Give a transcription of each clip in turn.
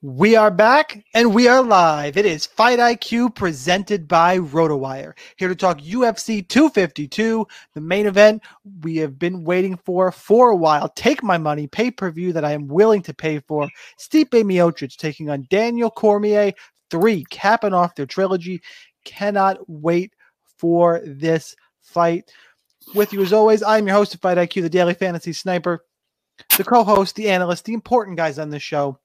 We are back and we are live. It is Fight IQ presented by RotoWire. Here to talk UFC 252, the main event we have been waiting for for a while. Take my money, pay per view that I am willing to pay for. Stipe Miocic taking on Daniel Cormier, three, capping off their trilogy. Cannot wait for this fight. With you as always, I'm your host of Fight IQ, the Daily Fantasy Sniper, the co host, the analyst, the important guys on the show.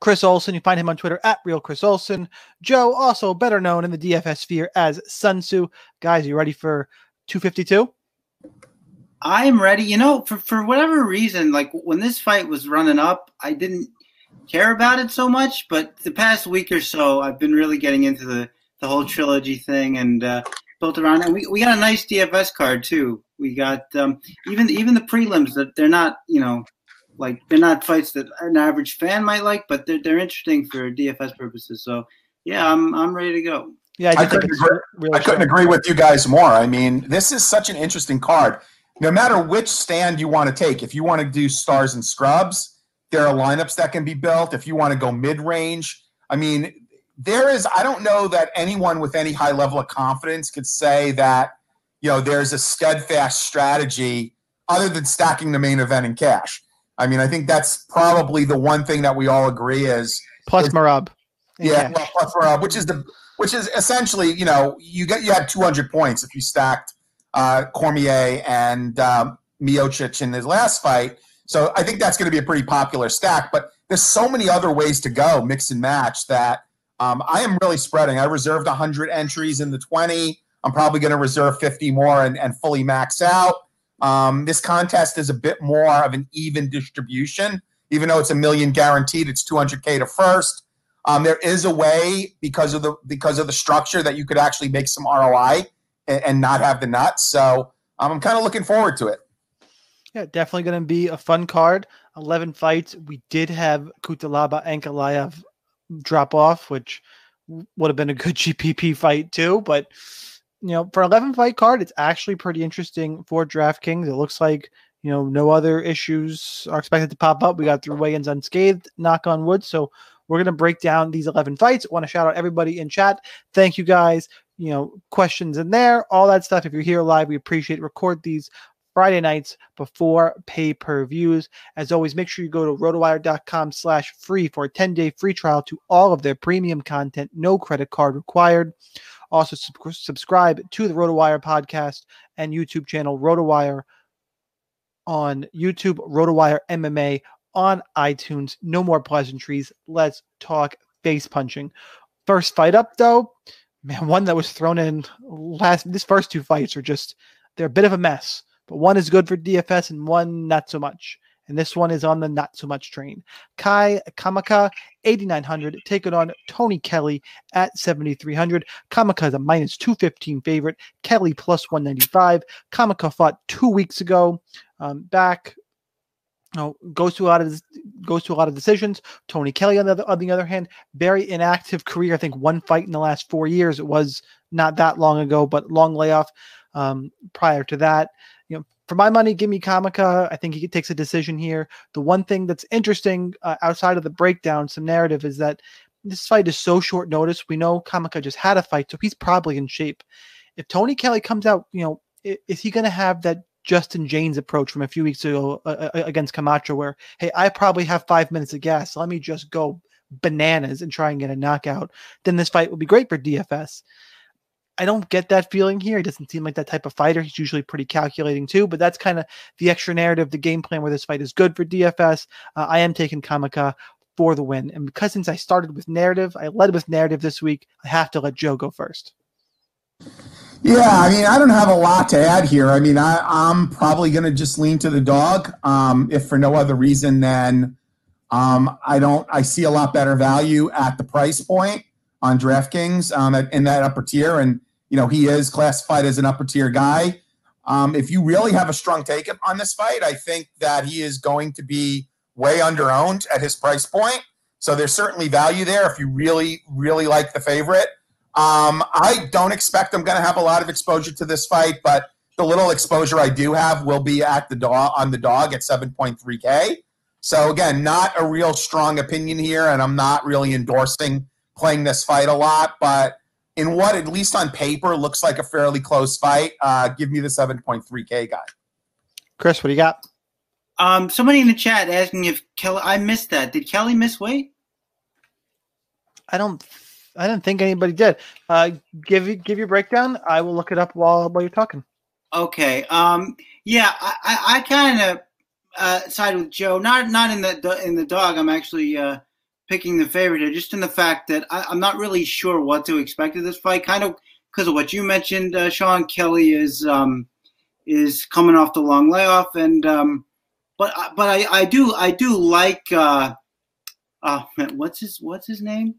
Chris Olson, you find him on Twitter at Real Chris Olson. Joe, also better known in the DFS sphere as Sun Tzu. Guys, you ready for 252? I'm ready. You know, for, for whatever reason, like when this fight was running up, I didn't care about it so much. But the past week or so, I've been really getting into the, the whole trilogy thing and uh, built around. And we, we got a nice DFS card too. We got um, even even the prelims that they're not, you know, like they're not fights that an average fan might like, but they're they're interesting for DFS purposes. So yeah, I'm I'm ready to go. Yeah, I, I couldn't, agree, really I couldn't agree with you guys more. I mean, this is such an interesting card. No matter which stand you want to take, if you want to do stars and scrubs, there are lineups that can be built. If you want to go mid range, I mean, there is. I don't know that anyone with any high level of confidence could say that you know there's a steadfast strategy other than stacking the main event in cash. I mean, I think that's probably the one thing that we all agree is plus is, Merab. Yeah, well, plus Merab, which is the which is essentially, you know, you get you had 200 points if you stacked uh, Cormier and um, Miocic in his last fight. So I think that's going to be a pretty popular stack. But there's so many other ways to go, mix and match, that um, I am really spreading. I reserved 100 entries in the 20. I'm probably going to reserve 50 more and, and fully max out. Um, this contest is a bit more of an even distribution, even though it's a million guaranteed. It's 200k to first. Um, there is a way because of the because of the structure that you could actually make some ROI and, and not have the nuts. So um, I'm kind of looking forward to it. Yeah, definitely going to be a fun card. 11 fights. We did have Cutelaba Ankalaev drop off, which would have been a good GPP fight too. But you know, for 11 fight card, it's actually pretty interesting for DraftKings. It looks like, you know, no other issues are expected to pop up. We got through weigh-ins unscathed, knock on wood. So we're going to break down these 11 fights. Want to shout out everybody in chat. Thank you guys. You know, questions in there, all that stuff. If you're here live, we appreciate it. Record these Friday nights before pay-per-views. As always, make sure you go to rotowire.com slash free for a 10-day free trial to all of their premium content. No credit card required. Also, sub- subscribe to the RotoWire podcast and YouTube channel, RotoWire on YouTube, RotoWire MMA on iTunes. No more pleasantries. Let's talk face punching. First fight up, though, man, one that was thrown in last. These first two fights are just they're a bit of a mess, but one is good for DFS and one not so much. And this one is on the not so much train. Kai Kamaka, 8,900, taking on Tony Kelly at 7,300. Kamaka is a minus 215 favorite. Kelly plus 195. Kamaka fought two weeks ago. Um, back you know, goes to a lot of goes to a lot of decisions. Tony Kelly, on the, on the other hand, very inactive career. I think one fight in the last four years. It was not that long ago, but long layoff um, prior to that. For my money, give me Kamaka. I think he takes a decision here. The one thing that's interesting uh, outside of the breakdown, some narrative, is that this fight is so short notice. We know Kamaka just had a fight, so he's probably in shape. If Tony Kelly comes out, you know, is, he going to have that Justin Jaynes approach from a few weeks ago uh, uh, against Camacho, where hey, I probably have five minutes of gas. So let me just go bananas and try and get a knockout. Then this fight will be great for DFS. I don't get that feeling here. He doesn't seem like that type of fighter. He's usually pretty calculating too, but that's kind of the extra narrative, the game plan where this fight is good for DFS. Uh, I am taking Kamaka for the win. And because since I started with narrative, I led with narrative this week, I have to let Joe go first. Yeah, I mean, I don't have a lot to add here. I mean, I, am probably going to just lean to the dog, um, if for no other reason than um, I don't. I see a lot better value at the price point on DraftKings um, at, in that upper tier, and you know he is classified as an upper tier guy. Um, if you really have a strong take on this fight, I think that he is going to be way under owned at his price point. So there's certainly value there if you really, really like the favorite. Um, I don't expect I'm going to have a lot of exposure to this fight, but the little exposure I do have will be at the dog on the dog at 7.3K. So again, not a real strong opinion here, and I'm not really endorsing playing this fight a lot, but in what at least on paper looks like a fairly close fight, uh, give me the 7.3K guy. Chris, what do you got? Um, somebody in the chat asking if Kelly. I missed that. Did Kelly miss weight? I don't I don't think anybody did. Uh, give give your breakdown. I will look it up while while you're talking. Okay. Um. Yeah. I I, I kind of uh, side with Joe. Not not in the in the dog. I'm actually uh, picking the favorite here, just in the fact that I, am not really sure what to expect of this fight. Kind of because of what you mentioned, uh, Sean Kelly is um is coming off the long layoff, and um, but but I I do I do like uh, uh what's his what's his name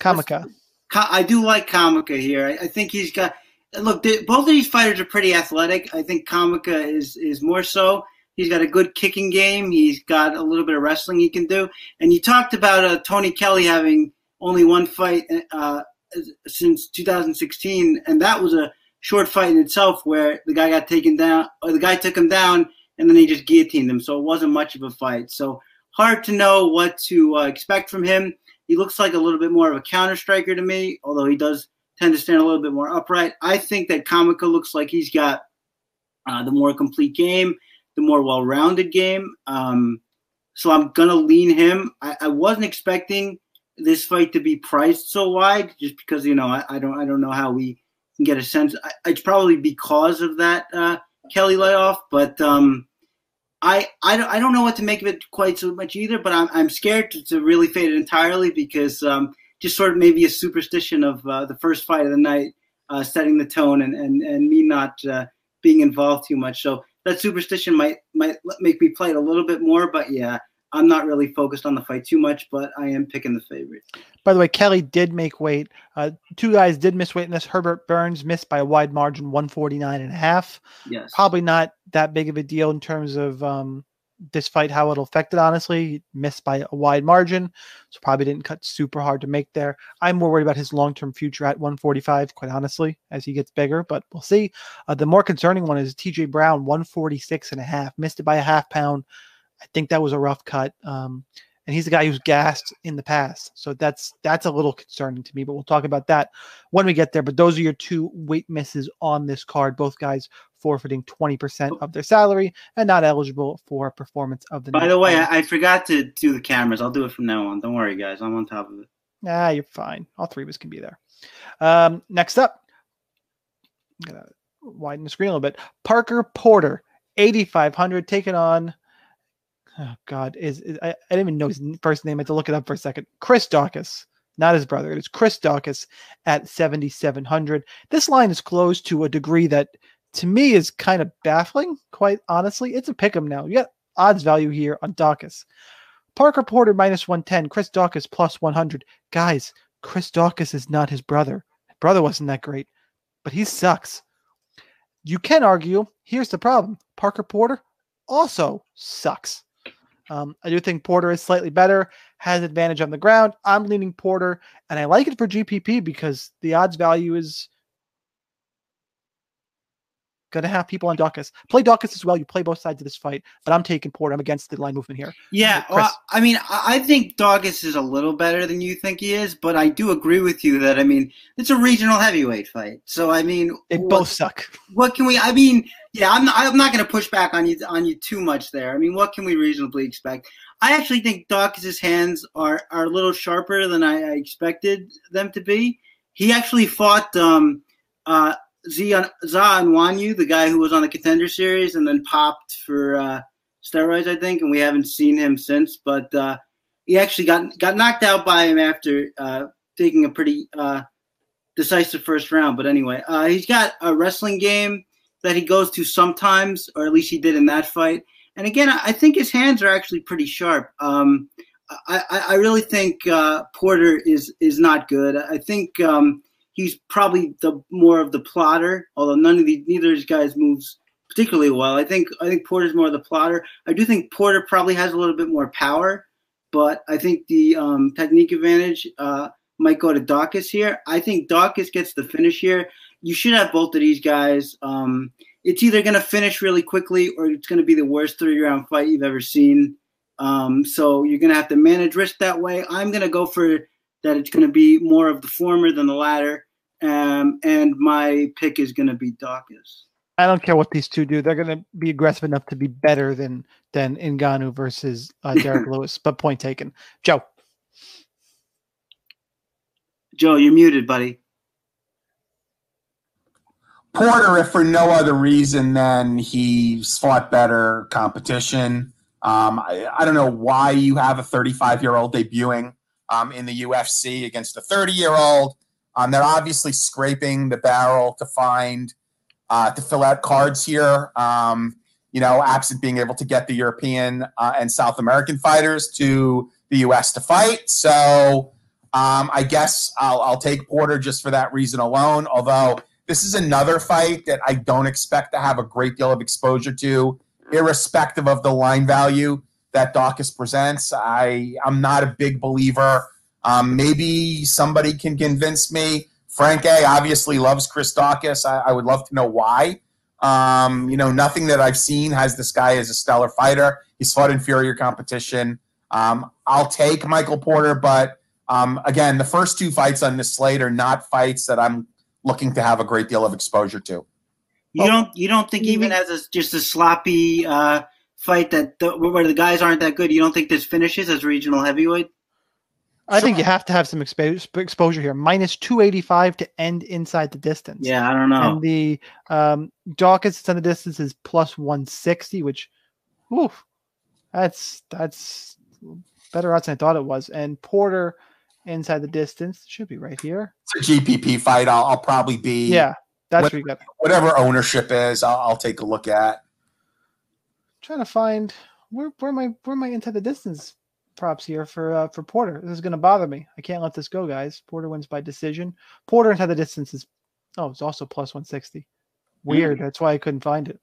Kamaka. I do like Kamaka here. I, think he's got. Look, both of these fighters are pretty athletic. I think Kamaka is is more so. He's got a good kicking game. He's got a little bit of wrestling he can do. And you talked about uh, Tony Kelly having only one fight uh, since 2016, and that was a short fight in itself where the guy got taken down, or the guy took him down, and then he just guillotined him. So it wasn't much of a fight. So hard to know what to uh, expect from him. He looks like a little bit more of a counter striker to me, although he does tend to stand a little bit more upright. I think that Kamaka looks like he's got uh, the more complete game, the more well rounded game. Um, so I'm to lean him. I, I, wasn't expecting this fight to be priced so wide just because, you know, I, I don't I don't know how we can get a sense. I, it's probably because of that uh, Kelly layoff, but um, I, I, don't, I don't know what to make of it quite so much either, but I'm, I'm scared to, to really fade it entirely because um, just sort of maybe a superstition of uh, the first fight of the night uh, setting the tone and, and, and me not uh, being involved too much. So that superstition might might make me play it a little bit more, but yeah, I'm not really focused on the fight too much, but I am picking the favorite. By the way, Kelly did make weight. Uh, two guys did miss weight in this. Herbert Burns missed by a wide margin, 149 and a half. Yes. Probably not that big of a deal in terms of um, this fight, how it'll affect it, honestly. Missed by a wide margin, so probably didn't cut super hard to make there. I'm more worried about his long term future at 145, quite honestly, as he gets bigger, but we'll see. Uh, the more concerning one is TJ Brown, 146 and a half, missed it by a half pound. I think that was a rough cut. Um, and he's the guy who's gassed in the past. So that's that's a little concerning to me, but we'll talk about that when we get there. But those are your two weight misses on this card. Both guys forfeiting 20% of their salary and not eligible for performance of the By the way, I, I, forgot to do the cameras. I'll do it from now on. Don't worry, guys. I'm on top of it. Ah, you're fine. All three of us can be there. Um, next up, I'm gonna widen the screen a little bit. Parker Porter, 8,500, taking on oh God, is, is I, I, didn't even know his first name. I had to look it up for a second. Chris Daukaus, not his brother. It is Chris Daukaus at 7,700. This line is closed to a degree that to me is kind of baffling, quite honestly. It's a pick 'em now. You got odds value here on Daukaus. Parker Porter minus 110, Chris Daukaus plus 100. Guys, Chris Daukaus is not his brother. His brother wasn't that great, but he sucks. You can argue, here's the problem Parker Porter also sucks. Um, I do think Porter is slightly better, has advantage on the ground. I'm leaning Porter, and I like it for GPP because the odds value is going to have people on Daukaus. Play Daukaus as well. You play both sides of this fight, but I'm taking Porter. I'm against the line movement here. Yeah, well, I mean, I think Daukaus is a little better than you think he is, but I do agree with you that I mean it's a regional heavyweight fight. So I mean, they what, both suck. What can we? I mean, yeah, I'm not, I'm not going to push back on you on you too much there. I mean, what can we reasonably expect? I actually think Daukaus's hands are are a little sharper than I, I expected them to be. He actually fought. Um, uh, Zu Anyanwu, the guy who was on the contender series and then popped for uh, steroids, I think, and we haven't seen him since. But uh, he actually got got knocked out by him after uh, taking a pretty uh, decisive first round. But anyway, uh, he's got a wrestling game that he goes to sometimes, or at least he did in that fight. And again, I think his hands are actually pretty sharp. Um, I, I, really think uh, Porter is is not good. I think um, he's probably the more of the plotter. Although none of these, neither of these guys moves particularly well. I think I think Porter's more of the plotter. I do think Porter probably has a little bit more power, but I think the um, technique advantage uh, might go to Daukaus here. I think Daukaus gets the finish here. You should have both of these guys. Um, it's either going to finish really quickly or it's going to be the worst three round fight you've ever seen. Um, so you're going to have to manage risk that way. I'm going to go for that it's going to be more of the former than the latter. Um, and my pick is going to be Daukaus. I don't care what these two do; they're going to be aggressive enough to be better than than Ngannou versus uh, Derrick Lewis. But point taken, Joe. Joe, you're muted, buddy. Porter, if for no other reason than he's fought better competition. Um, I, I, don't know why you have a 35 year old debuting um, in the UFC against a 30 year old. Um, they're obviously scraping the barrel to find uh, to fill out cards here. Um, you know, absent being able to get the European uh, and South American fighters to the U.S. to fight. So um, I guess I'll, I'll take Porter just for that reason alone. Although this is another fight that I don't expect to have a great deal of exposure to, irrespective of the line value that Daukaus presents. I I'm not a big believer um, maybe somebody can convince me. Frank A obviously loves Chris Daukaus. I, I would love to know why. Um, you know, nothing that I've seen has this guy as a stellar fighter. He's fought inferior competition. Um, I'll take Michael Porter, but um, again, the first two fights on this slate are not fights that I'm looking to have a great deal of exposure to. You oh. don't you don't think even as a, just a sloppy uh, fight that the, where the guys aren't that good, you don't think this finishes as regional heavyweight? I think you have to have some expo- exposure here. Minus 285 to end inside the distance. Yeah, I don't know. And the um, Daukaus in the distance is plus 160, which, oof, that's that's better odds than I thought it was. And Porter inside the distance should be right here. It's a GPP fight. I'll, I'll probably be. Yeah, that's what, what you got. Whatever ownership is, I'll, I'll take a look at. I'm trying to find where where my where my inside the distance props here for uh, for Porter. This is going to bother me. I can't let this go, guys. Porter wins by decision. Porter inside the distance is oh, it's also plus 160. Weird. Mm. That's why I couldn't find it.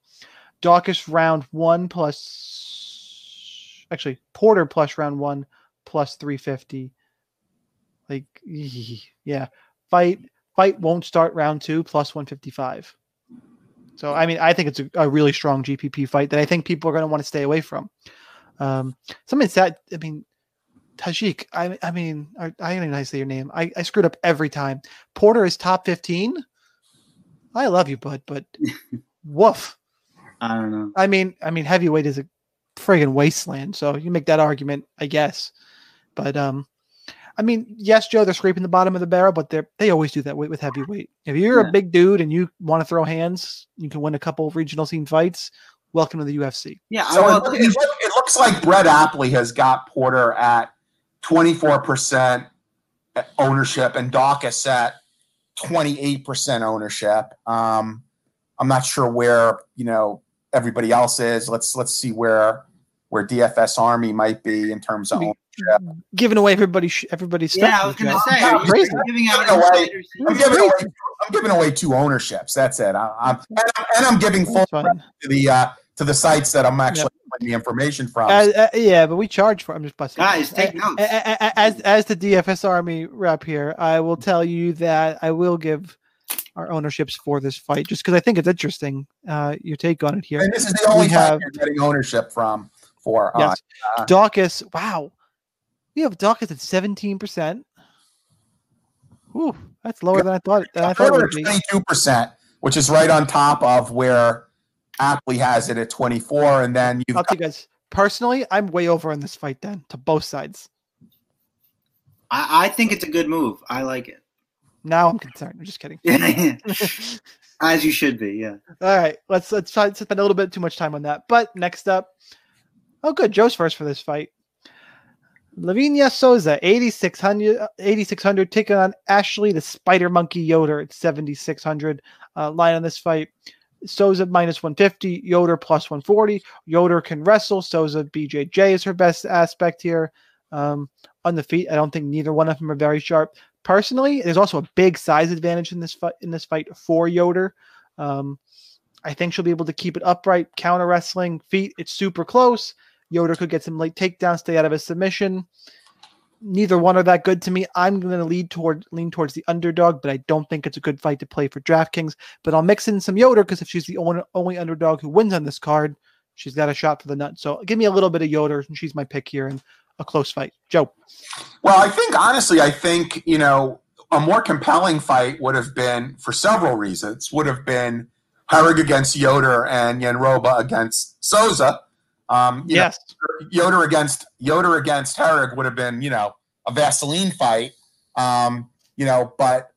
Daukaus round one plus actually Porter plus round one plus 350. Like yeah, fight fight won't start round two plus 155. So I mean, I think it's a, a really strong GPP fight that I think people are going to want to stay away from. Um, something sad. I mean, Tajik. I, I mean, I, I don't even know how to say your name. I, I screwed up every time. Porter is top fifteen. I love you, bud, but woof. I don't know. I mean, I mean, heavyweight is a friggin' wasteland. So you make that argument, I guess. But um, I mean, yes, Joe, they're scraping the bottom of the barrel, but they they always do that with, with heavyweight. If you're yeah. a big dude and you want to throw hands, you can win a couple of regional scene fights welcome to the UFC. Yeah. So it, it, it, looks like Brett Apley has got Porter at 24% ownership and Daukaus at 28% ownership. Um, I'm not sure where, you know, everybody else is. Let's, let's see where, where DFS Army might be in terms of I mean, ownership. Giving away everybody's everybody's stuff. Yeah, I was going to Joe. say, are you Crazy. giving out Giving away- insiders? I'm giving away. I'm giving away two ownerships. That's it. I, I'm, and, I'm, and I'm giving full to the uh, to the sites that I'm actually getting the information from. Uh, uh, yeah, but we charge for. I'm just busting. Guys, take A- notes. a- a- a- As as the DFS Army rep here, I will tell you that I will give our ownerships for this fight just because I think it's interesting. Uh, your take on it here. and this is the only we time have- you're getting ownership from for. Uh, Yes, uh, Daukaus. Wow, we have Daukaus at 17 percent. Ooh, that's lower than I thought. Than I thought it We're would be. 22 percent, which is right on top of where Apley has it at 24, and then you've I'll got you guys. Personally, I'm way over in this fight then to both sides. I, I think it's a good move. I like it. Now I'm concerned. I'm just kidding. As you should be, yeah. All right, let's let's try to spend a little bit too much time on that. But next up, oh, good, Joe's first for this fight. Livinha Souza, 8,600, uh, 8,600, taking on Ashley, the Spider Monkey Yoder at 7,600. Uh, line on this fight. Souza minus 150, Yoder plus 140. Yoder can wrestle. Souza BJJ is her best aspect here. Um, on the feet, I don't think neither one of them are very sharp. Personally, there's also a big size advantage in this fight in this fight for Yoder. Um, I think she'll be able to keep it upright, counter wrestling, feet. It's super close. Yoder could get some late takedowns, stay out of a submission. Neither one are that good to me. I'm going to lead toward lean towards the underdog, but I don't think it's a good fight to play for DraftKings. But I'll mix in some Yoder because if she's the only, only underdog who wins on this card, she's got a shot for the nut. So give me a little bit of Yoder, and she's my pick here in a close fight. Joe, Well, I think honestly, I think you know a more compelling fight would have been for several reasons. Would have been Herrig against Yoder and Jandiroba against Souza. Um, you know, yes, Yoder against Yoder against Herrig would have been, you know, a Vaseline fight. Um, you know, but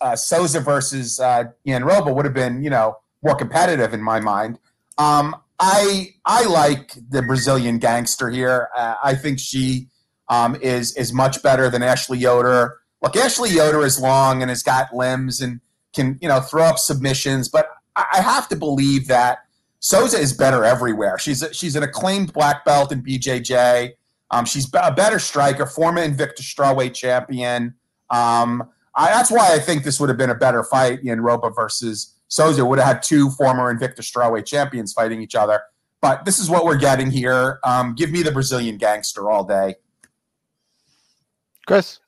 uh, Souza versus uh, Jandiroba would have been, you know, more competitive in my mind. Um, I I like the Brazilian gangster here. Uh, I think she um, is is much better than Ashley Yoder. Look, Ashley Yoder is long and has got limbs and can you know throw up submissions, but I, I have to believe that Souza is better everywhere. She's a, she's an acclaimed black belt in BJJ. Um, she's a better striker, former Invicta strawweight champion. Um, I, that's why I think this would have been a better fight in Ropa versus Souza. Would have had two former Invicta strawweight champions fighting each other. But this is what we're getting here. Um, give me the Brazilian gangster all day. Chris.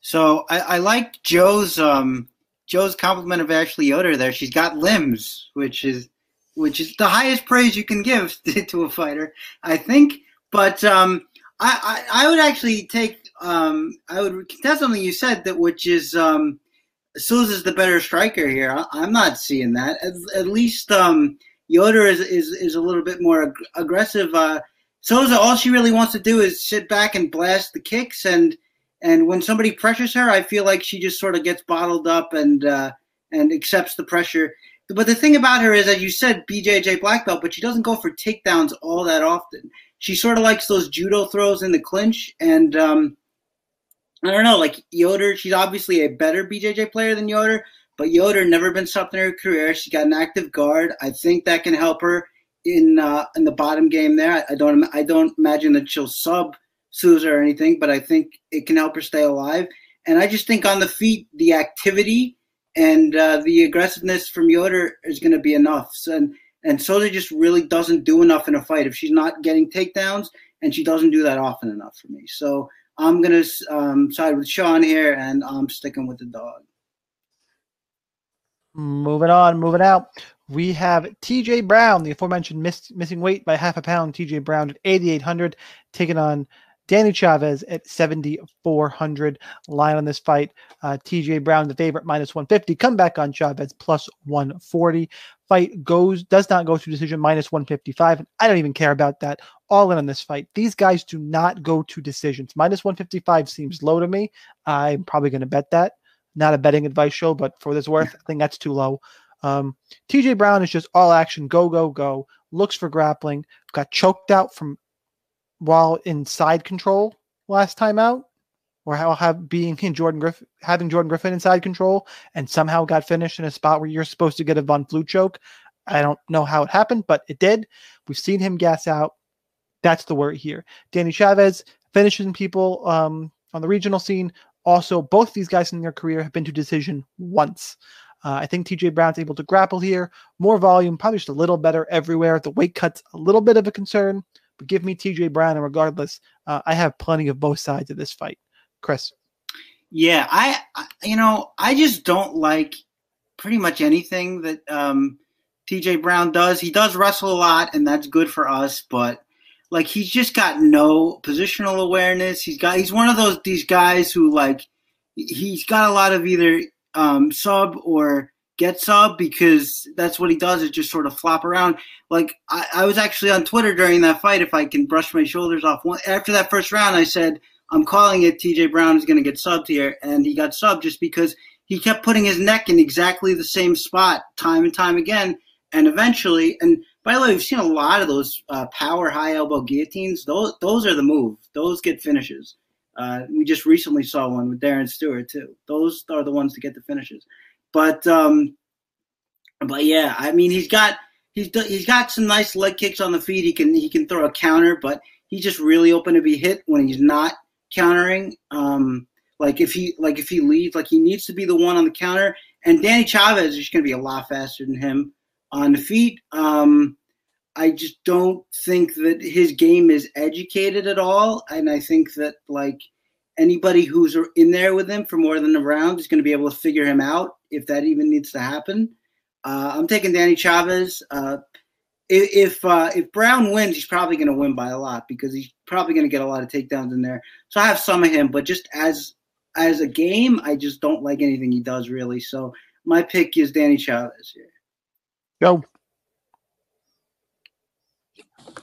So I, I like Joe's um Joe's compliment of Ashley Yoder there. She's got limbs, which is which is the highest praise you can give to, a fighter, I think. But um, I, I I would actually take um I would contest something you said that which is um Souza's the better striker here. I, I'm not seeing that. At, at least um Yoder is is, is a little bit more ag- aggressive. Uh, Souza, all she really wants to do is sit back and blast the kicks and and when somebody pressures her, I feel like she just sort of gets bottled up and uh, and accepts the pressure. But the thing about her is, as you said, BJJ black belt, but she doesn't go for takedowns all that often. She sort of likes those judo throws in the clinch, and um, I don't know, like Yoder. She's obviously a better BJJ player than Yoder, but Yoder never been stopped in her career. She got an active guard. I think that can help her in uh, in the bottom game there. I, I don't I don't imagine that she'll sub Souza or anything, but I think it can help her stay alive. And I just think on the feet, the activity and uh, the aggressiveness from Yoder is going to be enough. And and Souza just really doesn't do enough in a fight if she's not getting takedowns, and she doesn't do that often enough for me. So I'm going to um, side with Sean here, and I'm sticking with the dog. Moving on, moving out. We have TJ Brown, the aforementioned miss, missing weight by half a pound. TJ Brown at 8,800, taking on Danny Chavez at 7,400. Line on this fight. Uh, TJ Brown, the favorite, minus 150. Come back on Chavez, plus 140. Fight goes, does not go to decision, minus 155. I don't even care about that. All in on this fight. These guys do not go to decisions. Minus 155 seems low to me. I'm probably going to bet that not a betting advice show, but for this worth, I think that's too low. Um, TJ Brown is just all action, go, go, go. Looks for grappling. Got choked out from while in side control last time out, or how have being in Jordan Griffin having Jordan Griffin in side control, and somehow got finished in a spot where you're supposed to get a Von Flue choke. I don't know how it happened, but it did. We've seen him gas out. That's the worry here. Danny Chavez finishing people um, on the regional scene. Also, both these guys in their career have been to decision once. Uh, I think TJ Brown's able to grapple here. More volume, probably just a little better everywhere. The weight cut's a little bit of a concern, but give me TJ Brown, and regardless, uh, I have plenty of both sides of this fight. Chris. Yeah, I, I you know I just don't like pretty much anything that um, TJ Brown does. He does wrestle a lot, and that's good for us, but like he's just got no positional awareness. He's got he's one of those these guys who like he's got a lot of either um, sub or get sub because that's what he does is just sort of flop around. Like I, I was actually on Twitter during that fight. If I can brush my shoulders off, after that first round, I said I'm calling it. TJ Brown is going to get subbed here, and he got subbed just because he kept putting his neck in exactly the same spot time and time again, and eventually and by the way, we've seen a lot of those uh, power high elbow guillotines. Those those are the move. Those get finishes. Uh, we just recently saw one with Darren Stewart too. Those are the ones to get the finishes. But um, but yeah, I mean he's got he's he's got some nice leg kicks on the feet. He can he can throw a counter, but he's just really open to be hit when he's not countering. Um, like if he like if he leads, like he needs to be the one on the counter. And Danny Chavez is going to be a lot faster than him on the feet. Um, I just don't think that his game is educated at all, and I think that like anybody who's in there with him for more than a round is going to be able to figure him out if that even needs to happen. Uh, I'm taking Danny Chavez. Uh, if uh, if Brown wins, he's probably going to win by a lot because he's probably going to get a lot of takedowns in there. So I have some of him, but just as as a game, I just don't like anything he does really. So my pick is Danny Chavez here. Go.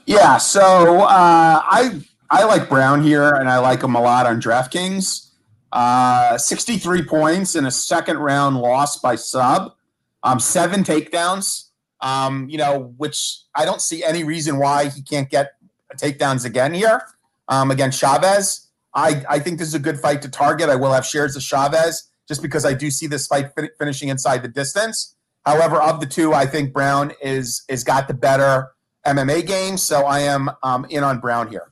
Yeah, so uh, I I like Brown here, and I like him a lot on DraftKings. Uh, 63 points in a second round loss by sub, um, seven takedowns. Um, you know, which I don't see any reason why he can't get takedowns again here um, against Chavez. I, I think this is a good fight to target. I will have shares of Chavez just because I do see this fight fin- finishing inside the distance. However, of the two, I think Brown is is got the better MMA game, so I am um, in on Brown here.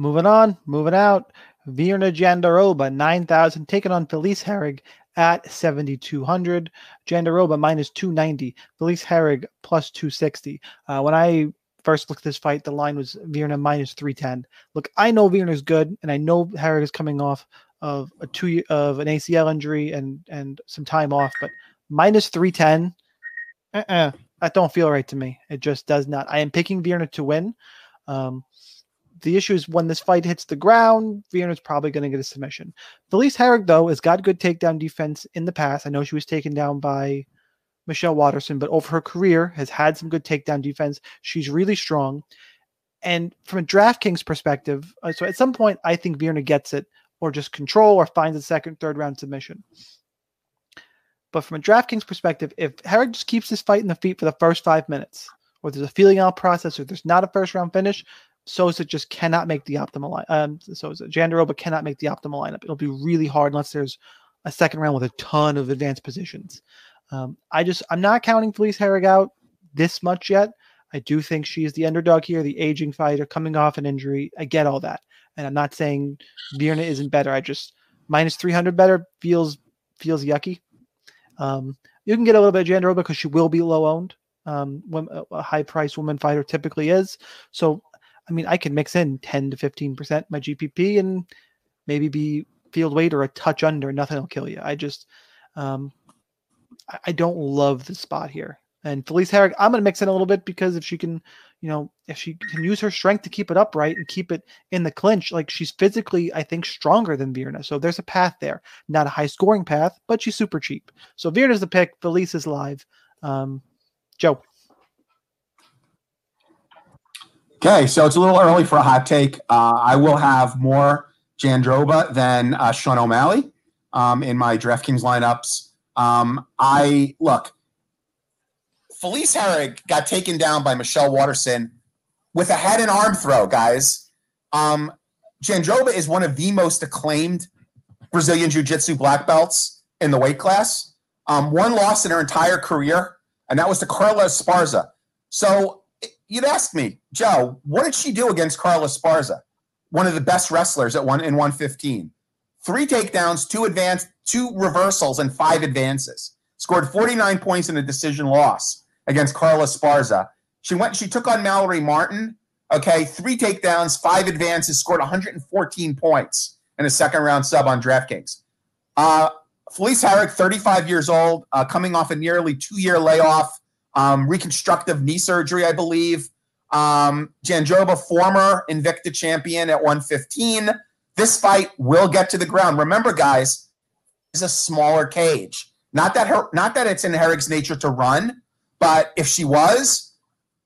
Moving on, moving out. Virna Jandiroba, 9,000, taking on Felice Herrig at 7,200. Jandiroba minus 290. Felice Herrig plus 260. Uh, when I first looked at this fight, the line was Virna minus 310. Look, I know Virna's good, and I know Herrig is coming off of a two of an ACL injury and and some time off, but minus 310, uh-uh, that don't feel right to me. It just does not. I am picking Virna to win. Um, the issue is when this fight hits the ground, Virna's probably going to get a submission. Felice Herrig, though, has got good takedown defense in the past. I know she was taken down by Michelle Waterson, but over her career has had some good takedown defense. She's really strong. And from a DraftKings perspective, uh, so at some point, I think Virna gets it or just control or finds a second, third round submission. But from a DraftKings perspective, if Herrig just keeps this fight in the feet for the first five minutes, or there's a feeling out process, or there's not a first round finish, Souza just cannot make the optimal line. Um, Souza Jandiroba cannot make the optimal lineup. It'll be really hard unless there's a second round with a ton of advanced positions. Um, I just I'm not counting Felice Herrig out this much yet. I do think she is the underdog here, the aging fighter coming off an injury. I get all that, and I'm not saying Virna isn't better. I just minus 300 better feels feels yucky. Um, you can get a little bit of Jandiroba because she will be low owned. Um, when a high price woman fighter typically is. So, I mean, I can mix in 10 to 15 percent my GPP and maybe be field weight or a touch under. Nothing will kill you. I just, um, I don't love the spot here. And Felice Herrig, I'm going to mix in a little bit because if she can, you know, if she can use her strength to keep it upright and keep it in the clinch, like she's physically, I think, stronger than Virna. So there's a path there. Not a high scoring path, but she's super cheap. So Virna's the pick. Felice is live. Um, Joe. Okay, so it's a little early for a hot take. Uh, I will have more Jandiroba than uh, Sean O'Malley um, in my DraftKings lineups. Um, I look Felice Herrig got taken down by Michelle Waterson with a head and arm throw, guys. Um, Jandiroba is one of the most acclaimed Brazilian Jiu Jitsu black belts in the weight class. Um, one loss in her entire career and that was to Carla Esparza. So you'd ask me, Joe, what did she do against Carla Esparza, one of the best wrestlers at one in 115? Three takedowns, two advance, two reversals, and five advances. Scored 49 points in a decision loss against Carla Esparza. She went. She took on Mallory Martin. Okay, three takedowns, five advances, scored 114 points in a second round sub on DraftKings. Uh, Felice Herrig, 35 years old, uh, coming off a nearly two year layoff, um, reconstructive knee surgery, I believe. Um, Jandiroba, former Invicta champion at 115. This fight will get to the ground. Remember, guys, is a smaller cage. Not that her, not that it's in Herrig's nature to run, but if she was,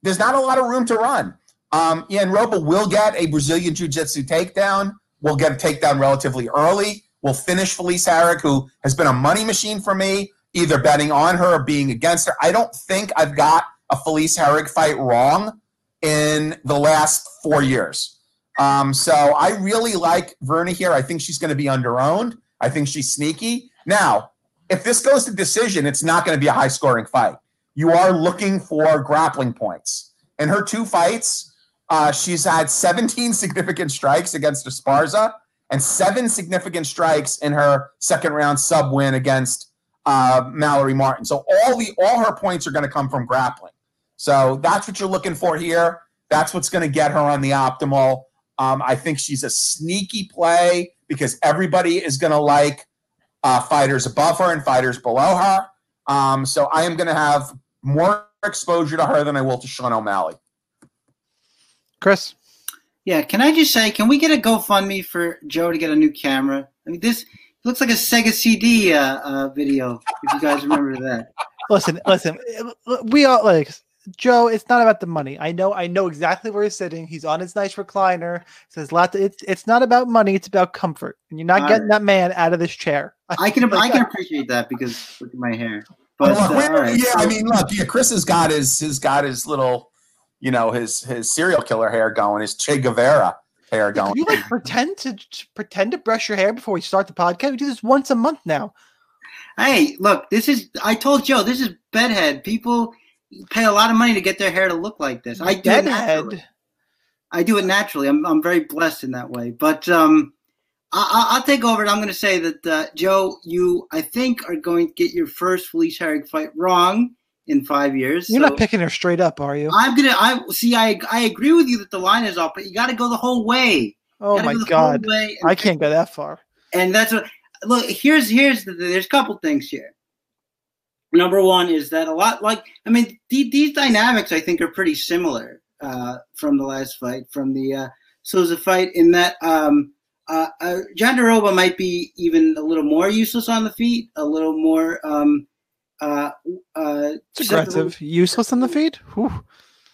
there's not a lot of room to run. Um, Jandiroba will get a Brazilian Jiu Jitsu takedown. Will get a takedown relatively early. Will finish Felice Herrig, who has been a money machine for me, either betting on her or being against her. I don't think I've got a Felice Herrig fight wrong in the last four years. Um, so I really like Virna here. I think she's going to be underowned. I think she's sneaky. Now, if this goes to decision, it's not going to be a high scoring fight. You are looking for grappling points. In her two fights, uh, she's had 17 significant strikes against Esparza and seven significant strikes in her second round sub win against uh, Mallory Martin. So all the all her points are going to come from grappling. So that's what you're looking for here. That's what's going to get her on the optimal. Um, I think she's a sneaky play because everybody is going to like uh, fighters above her and fighters below her. Um, so I am going to have more exposure to her than I will to Sean O'Malley. Chris? Yeah, can I just say, can we get a GoFundMe for Joe to get a new camera? I mean, this looks like a Sega CD uh, uh, video. If you guys remember that. Listen, listen. We all like Joe, it's not about the money. I know, I know exactly where he's sitting. He's on his nice recliner. Says lots. Of, it's it's not about money. It's about comfort, and you're not All getting right. that man out of this chair. I can I can appreciate that because look at my hair. But Look, uh, wait, all right, yeah, I mean, look, yeah, Chris has got his has got his little, you know, his his serial killer hair going, his Che Guevara hair going. you like pretend to to pretend to brush your hair before we start the podcast? We do this once a month now. Hey, look, this is I told Joe this is bedhead. People pay a lot of money to get their hair to look like this. I do it naturally. I do it naturally. I'm I'm very blessed in that way. But um, I, I- I'll take over. and I'm going to say that uh, Joe, you I think are going to get your first Felice Herrig fight wrong in five years. You're So not picking her straight up, are you? I'm gonna. I see. I I agree with you that the line is off, but you got to go the whole way. Oh my go god, I can't go that far. and that's what look here's here's the there's a couple things here number one is that a lot like i mean the, these dynamics i think are pretty similar uh, from the last fight from the uh, souza fight in that um, uh, uh, Jandiroba might be even a little more useless on the feet a little more um, uh, uh, aggressive, useless on the feet. Whew.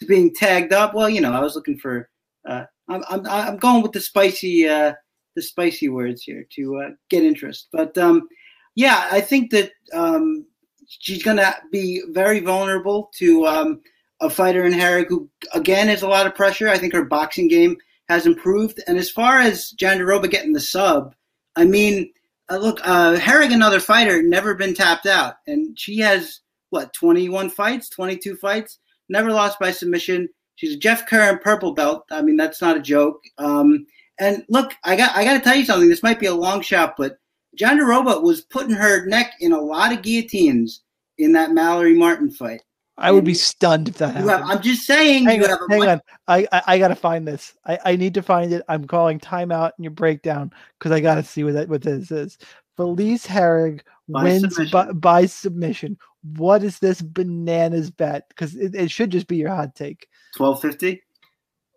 being tagged up. Well, you know, I was looking for. Uh, I'm I'm I'm going with the spicy uh, the spicy words here to uh, get interest. But um, yeah, I think that um, she's gonna be very vulnerable to um, a fighter in Herrig who again has a lot of pressure. I think her boxing game has improved. And as far as Jandiroba getting the sub, I mean, uh, look, uh, Herrig, another fighter, never been tapped out, and she has what 21 fights, 22 fights, never lost by submission. She's a Jeff Kerr and purple belt. I mean, that's not a joke. Um, and look, I got I got to tell you something. This might be a long shot, but Jandiroba was putting her neck in a lot of guillotines in that Mallory Martin fight. I would be stunned if that You have, happened. I'm just saying, Hang you on, have hang on. I, I I gotta find this. I, I need to find it. I'm calling timeout in your breakdown because I gotta see what that what this is. Felice Herrig By wins by, submission. by submission. What is this bananas bet? Because it, it should just be your hot take. 1250.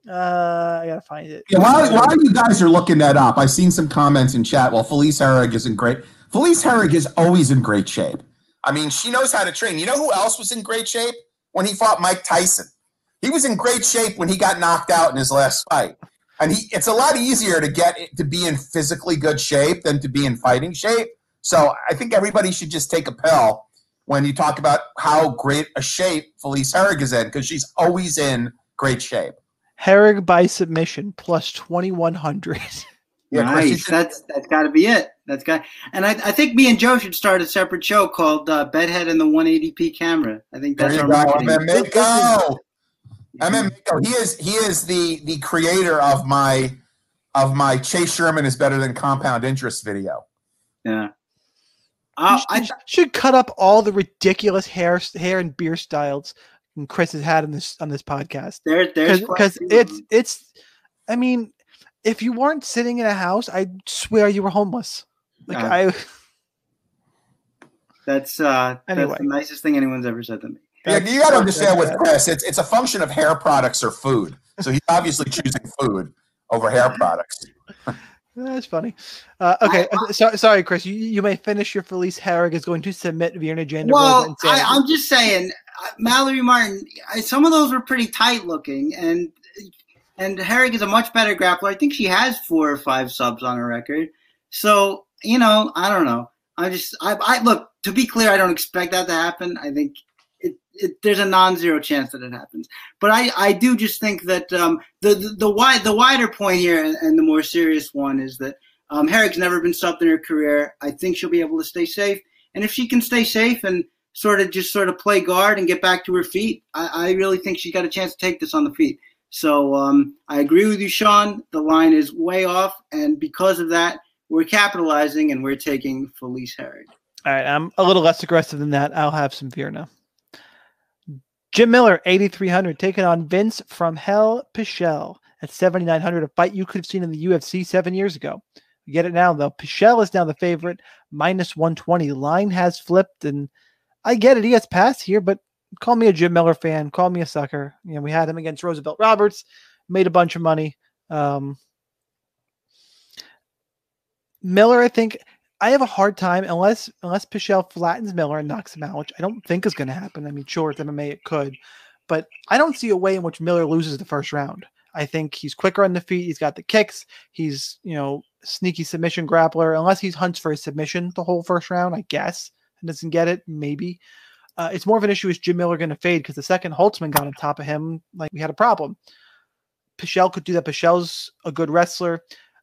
Uh, I gotta find it. Yeah, while, while you guys are looking that up, I've seen some comments in chat. Well, Felice Herrig is in great. Felice Herrig is always in great shape. I mean, she knows how to train. You know who else was in great shape when he fought Mike Tyson? He was in great shape when he got knocked out in his last fight. And he, it's a lot easier to get to be in physically good shape than to be in fighting shape. So I think everybody should just take a pill when you talk about how great a shape Felice Herrig is in because she's always in great shape. Herrig by submission plus twenty one hundred. Yeah, nice. should- That's that's got to be it. That's got. And I, I think me and Joe should start a separate show called uh, Bedhead and the 180p Camera. I think There that's you our go, marketing. MM Mako. MM Mako. He is he is the the creator of my of my Chase Sherman is better than compound interest video. Yeah. You Uh, sh- I, you should cut up all the ridiculous hair, hair and beer styles Chris has had on this on this podcast there, there's quite a because few of it's them. it's. I mean, if you weren't sitting in a house, I swear you were homeless. Like Uh, I, that's uh Anyway. that's the nicest thing anyone's ever said to me. Yeah, you got to understand with Chris, it's it's a function of hair products or food. So he's obviously choosing food over hair products. That's funny. Uh, okay, uh, so, sorry, Chris. You, you may finish your Felice Herrig is going to submit Virna Jandiroba Well, I, I'm just saying, uh, Mallory Martin. I, some of those were pretty tight looking, and and Herrig is a much better grappler. I think she has four or five subs on her record. So you know, I don't know. I just, I, I look to be clear. I don't expect that to happen. I think it, it there's a non-zero chance that it happens. But I, I do just think that um, the the the wide the wider point here and, and the more serious one is that um, Herrig's never been subbed in her career. I think she'll be able to stay safe. And if she can stay safe and sort of just sort of play guard and get back to her feet, I, I really think she's got a chance to take this on the feet. So um, I agree with you, Sean. The line is way off, and because of that, we're capitalizing and we're taking Felice Herrig. All right, I'm a little less aggressive than that. I'll have some Virna. Jim Miller, 8,300, taking on Vince from Hell Pichel at 7,900, a fight you could have seen in the UFC seven years ago. You get it now, though. Pichel is now the favorite, minus 120. Line has flipped, and I get it. He has passed here, but call me a Jim Miller fan. Call me a sucker. You know, we had him against Roosevelt Roberts, made a bunch of money. Um, Miller, I think I have a hard time unless unless Pichel flattens Miller and knocks him out, which I don't think is going to happen. I mean, sure, it's MMA, it could, but I don't see a way in which Miller loses the first round. I think he's quicker on the feet. He's got the kicks. He's you know sneaky submission grappler. Unless he hunts for a submission the whole first round, I guess, and doesn't get it, maybe. Uh, it's more of an issue is Jim Miller going to fade because the second Holtzman got on top of him, like we had a problem. Pichel could do that. Pichel's a good wrestler.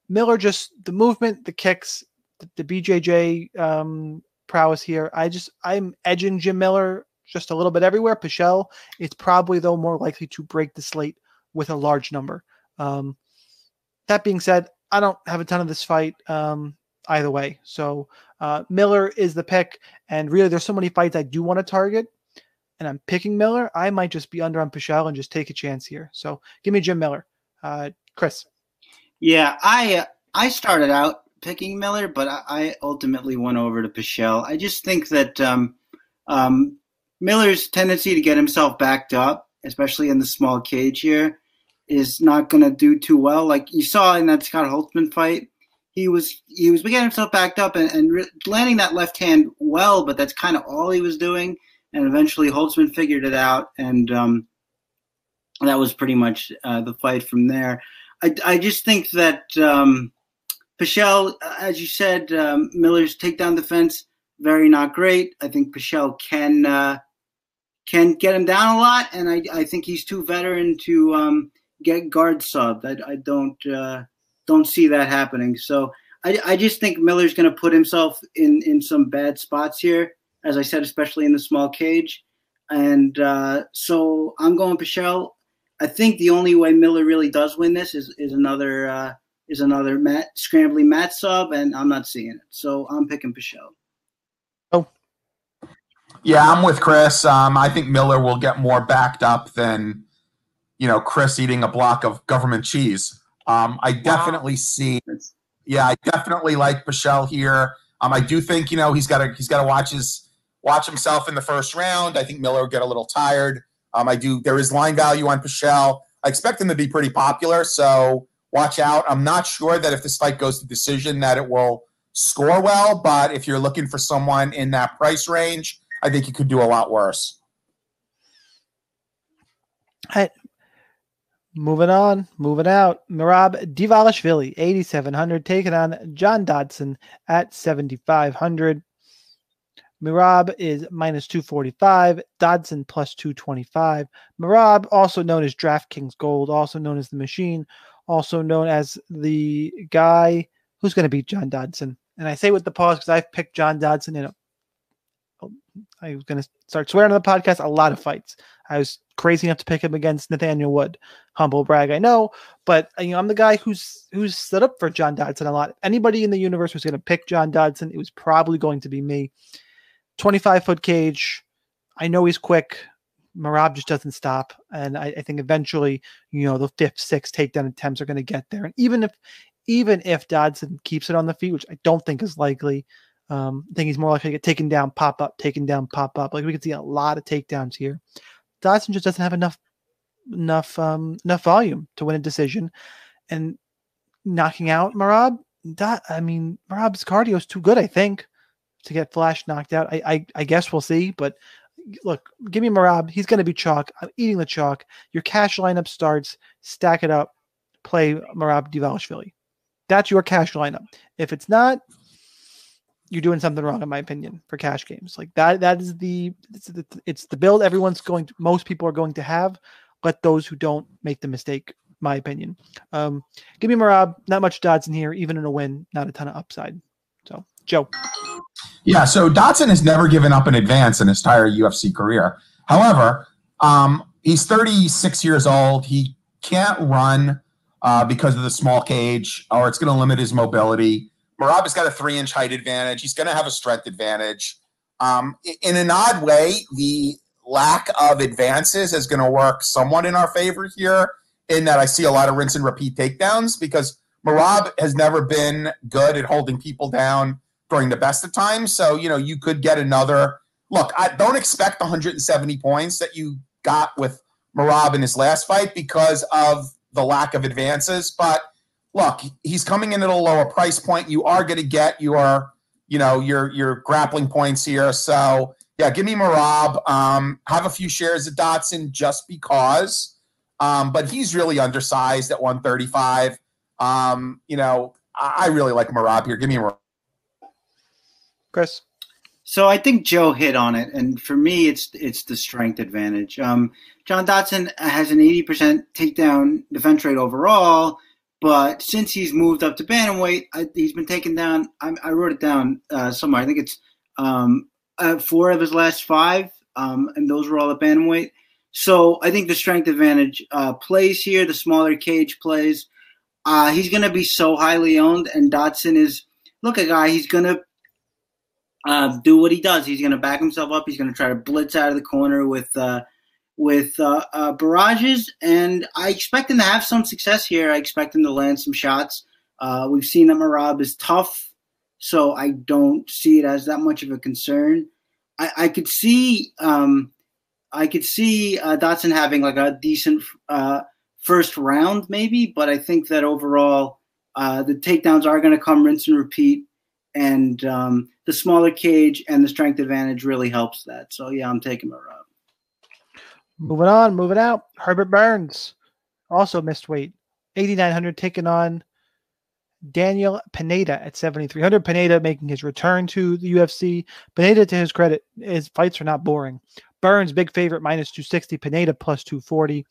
Miller just the movement, the kicks, the, the BJJ um, prowess here. I just I'm edging Jim Miller just a little bit everywhere. Pichel is probably though more likely to break the slate with a large number. Um, that being said, I don't have a ton of this fight um, either way. So uh, Miller is the pick, and really there's so many fights I do want to target. And I'm picking Miller. I might just be under on Pichel and just take a chance here. So give me Jim Miller. Uh, Chris. Yeah, I uh, I started out picking Miller, but I, I ultimately went over to Pichel. I just think that um, um, Miller's tendency to get himself backed up, especially in the small cage here, is not going to do too well. Like you saw in that Scott Holtzman fight, he was he was getting himself backed up and, and re- landing that left hand well, but that's kind of all he was doing. And eventually, Holtzman figured it out, and um, that was pretty much uh, the fight from there. I, I just think that um, Pichel, as you said, um, Miller's takedown defense very not great. I think Pichel can uh, can get him down a lot, and I, I think he's too veteran to um, get guard subbed. I, I don't uh, don't see that happening. So I, I just think Miller's going to put himself in in some bad spots here, as I said, especially in the small cage. And uh, so I'm going Pichel. I think the only way Miller really does win this is is another uh, is another mat scrambling mat sub, and I'm not seeing it. So I'm picking Pichel. Yeah, I'm with Chris. Um, I think Miller will get more backed up than, you know, Chris eating a block of government cheese. Um, I definitely see. Yeah, I definitely like Pichel here. Um, I do think you know he's got to he's got to watch his watch himself in the first round. I think Miller will get a little tired. Um, I do. There is line value on Pichel. I expect him to be pretty popular, so watch out. I'm not sure that if this fight goes to decision that it will score well, but if you're looking for someone in that price range, I think you could do a lot worse. Right. Moving on, moving out. Merab Dvalishvili, 8,700, taking on John Dodson at 7,500. Merab is minus 245, Dodson plus 225. Merab, also known as DraftKings Gold, also known as the Machine, also known as the guy who's going to beat John Dodson? And I say with the pause because I've picked John Dodson in a. Oh, I was going to start swearing on the podcast. A lot of fights. I was crazy enough to pick him against Nathaniel Wood. Humble brag, I know, but you know I'm the guy who's who's set up for John Dodson a lot. Anybody in the universe was going to pick John Dodson, it was probably going to be me. 25 foot cage. I know he's quick. Merab just doesn't stop, and I, I think eventually, you know, the fifth, sixth takedown attempts are going to get there. And even if even if Dodson keeps it on the feet, which I don't think is likely, um, I think he's more likely to get taken down, pop up, taken down, pop up. Like we can see a lot of takedowns here. Dodson just doesn't have enough enough um, enough volume to win a decision, and knocking out Merab. That I mean, Merab's cardio is too good. I think to get Flash knocked out. I I, I guess we'll see, but look, give me Merab. He's going to be chalk. I'm eating the chalk. Your cash lineup starts. Stack it up. Play Merab Dvalishvili. That's your cash lineup. If it's not, you're doing something wrong, in my opinion, for cash games. Like that. That is the it's the, it's the build everyone's going to. Most people are going to have. Let those who don't make the mistake. My opinion. Um, give me Merab. Not much Dodson here, even in a win. Not a ton of upside. So, Joe. Yeah, so Dodson has never given up an advance in his entire UFC career. However, um, he's 36 years old. He can't run uh, because of the small cage, or it's going to limit his mobility. Merab has got a three inch height advantage. He's going to have a strength advantage. Um, in an odd way, the lack of advances is going to work somewhat in our favor here, in that I see a lot of rinse and repeat takedowns because Merab has never been good at holding people down during the best of times. So, you know, you could get another look. I don't expect 170 points that you got with Merab in his last fight because of the lack of advances. But look, he's coming in at a lower price point. You are going to get your, you know, your your grappling points here. So yeah, give me Merab. Um, have a few shares of Dodson just because. Um, but he's really undersized at 135. Um, you know, I, I really like Merab here. Give me Merab. Chris. So I think Joe hit on it, and for me, it's it's the strength advantage. Um, John Dodson has an eighty percent takedown defense rate overall, but since he's moved up to bantamweight, I, he's been taken down. I, I wrote it down uh, somewhere. I think it's um, uh, four of his last five, um, and those were all at bantamweight. So I think the strength advantage uh, plays here. The smaller cage plays. Uh, he's going to be so highly owned, and Dodson is look a guy. He's going to uh, do what he does. He's going to back himself up. He's going to try to blitz out of the corner with uh, with uh, uh, barrages, and I expect him to have some success here. I expect him to land some shots. Uh, we've seen that Merab is tough, so I don't see it as that much of a concern. I, I could see um, I could see uh, Dodson having like a decent first round, maybe, but I think that overall the takedowns are going to come rinse and repeat and um, the smaller cage and the strength advantage really helps that. So yeah, I'm taking Merab. Moving on, moving out. Herbert Burns also missed weight, 8,900, taking on Daniel Pineda at 7,300. Pineda making his return to the UFC. Pineda, to his credit, his fights are not boring. Burns, big favorite, minus 260. Pineda, plus 240.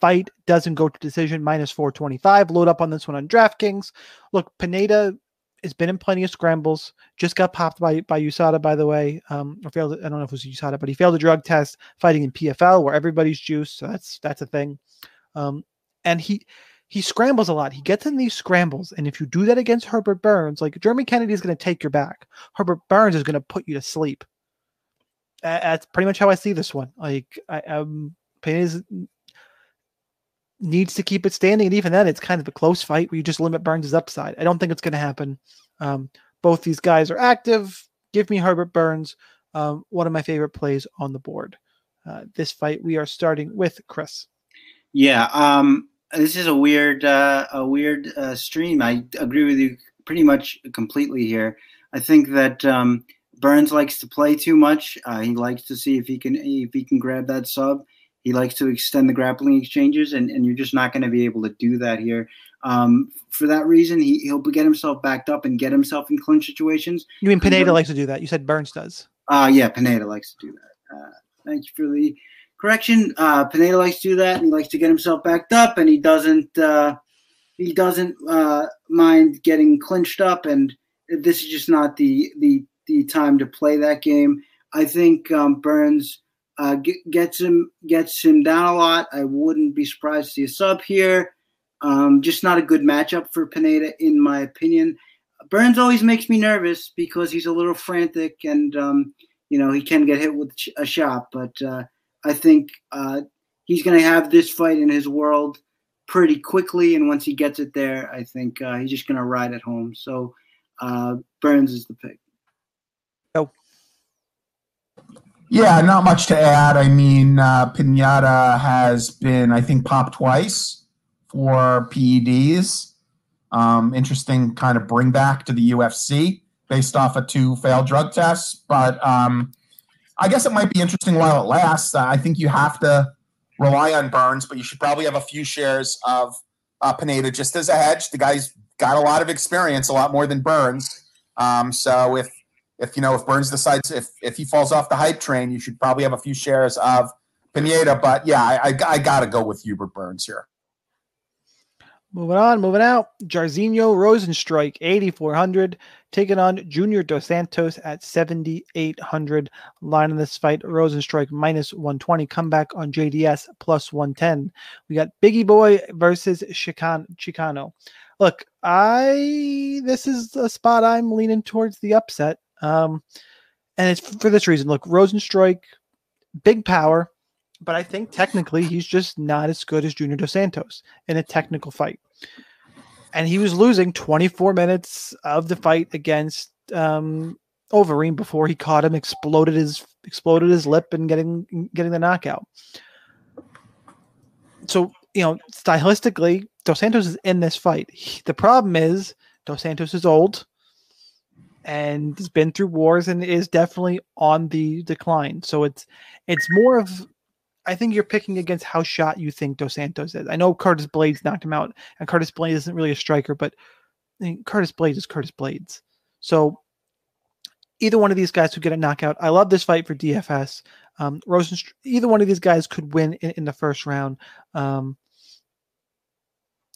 Fight doesn't go to decision, minus 425. Load up on this one on DraftKings. Look, Pineda has been in plenty of scrambles. Just got popped by by USADA, by the way. Um, or failed. I don't know if it was USADA, but he failed a drug test fighting in PFL, where everybody's juice. So that's that's a thing. Um, and he he scrambles a lot. He gets in these scrambles, and if you do that against Herbert Burns, like Jeremy Kennedy is going to take your back. Herbert Burns is going to put you to sleep. That's pretty much how I see this one. Like I um, Pineda needs to keep it standing. And even then, it's kind of a close fight where you just limit Burns' upside. I don't think it's going to happen. Um, both these guys are active. Give me Herbert Burns, um, one of my favorite plays on the board. Uh, this fight, we are starting with Chris. Yeah, um, this is a weird, uh, a weird uh, stream. I agree with you pretty much completely here. I think that um, Burns likes to play too much. Uh, he likes to see if he can if he can grab that sub. He likes to extend the grappling exchanges, and, and you're just not going to be able to do that here. Um, for that reason, he, he'll get himself backed up and get himself in clinch situations. You mean Pineda likes to do that? You said Burns does. Uh, yeah, Pineda likes to do that. Uh, thank you for the correction. Uh, Pineda likes to do that, and he likes to get himself backed up, and he doesn't. Uh, he doesn't uh, mind getting clinched up, and this is just not the the the time to play that game. I think um, Burns uh, get, gets him gets him down a lot. I wouldn't be surprised to see a sub here. Um, just not a good matchup for Pineda, in my opinion. Burns always makes me nervous because he's a little frantic and um, you know he can get hit with a shot. But uh, I think uh, he's going to have this fight in his world pretty quickly, and once he gets it there, I think uh, he's just going to ride it home. So uh, Burns is the pick. Oh. Yeah, not much to add. I mean, uh, Pineda has been, I think, popped twice for PEDs. Um, interesting kind of bring back to the UFC based off of two failed drug tests. But um, I guess it might be interesting while it lasts. I think you have to rely on Burns, but you should probably have a few shares of uh, Pineda just as a hedge. The guy's got a lot of experience, a lot more than Burns. Um, so if if you know if Burns decides if if he falls off the hype train, you should probably have a few shares of Pineda. But yeah, I, I, I got to go with Herbert Burns here. Moving on, moving out. Jairzinho Rozenstruik, 8,400, taking on Junior Dos Santos at 7,800. Line in this fight, Rozenstruik minus 120. Comeback on JDS plus 110. We got Bigi Boy versus Chican- Chicano. Look, I this is a spot I'm leaning towards the upset. Um, and it's for this reason. Look, Rozenstruik, big power, but I think technically he's just not as good as Junior Dos Santos in a technical fight. And he was losing 24 minutes of the fight against um, Overeem before he caught him, exploded his exploded his lip, and getting getting the knockout. So you know, stylistically, Dos Santos is in this fight. He, the problem is Dos Santos is old and has been through wars and is definitely on the decline. So it's it's more of I think you're picking against how shot you think Dos Santos is. I know Curtis Blaydes knocked him out, and Curtis Blaydes isn't really a striker, but I mean, Curtis Blaydes is Curtis Blaydes. So either one of these guys could get a knockout. I love this fight for DFS. Um, Rosen, either one of these guys could win in, in the first round. Um,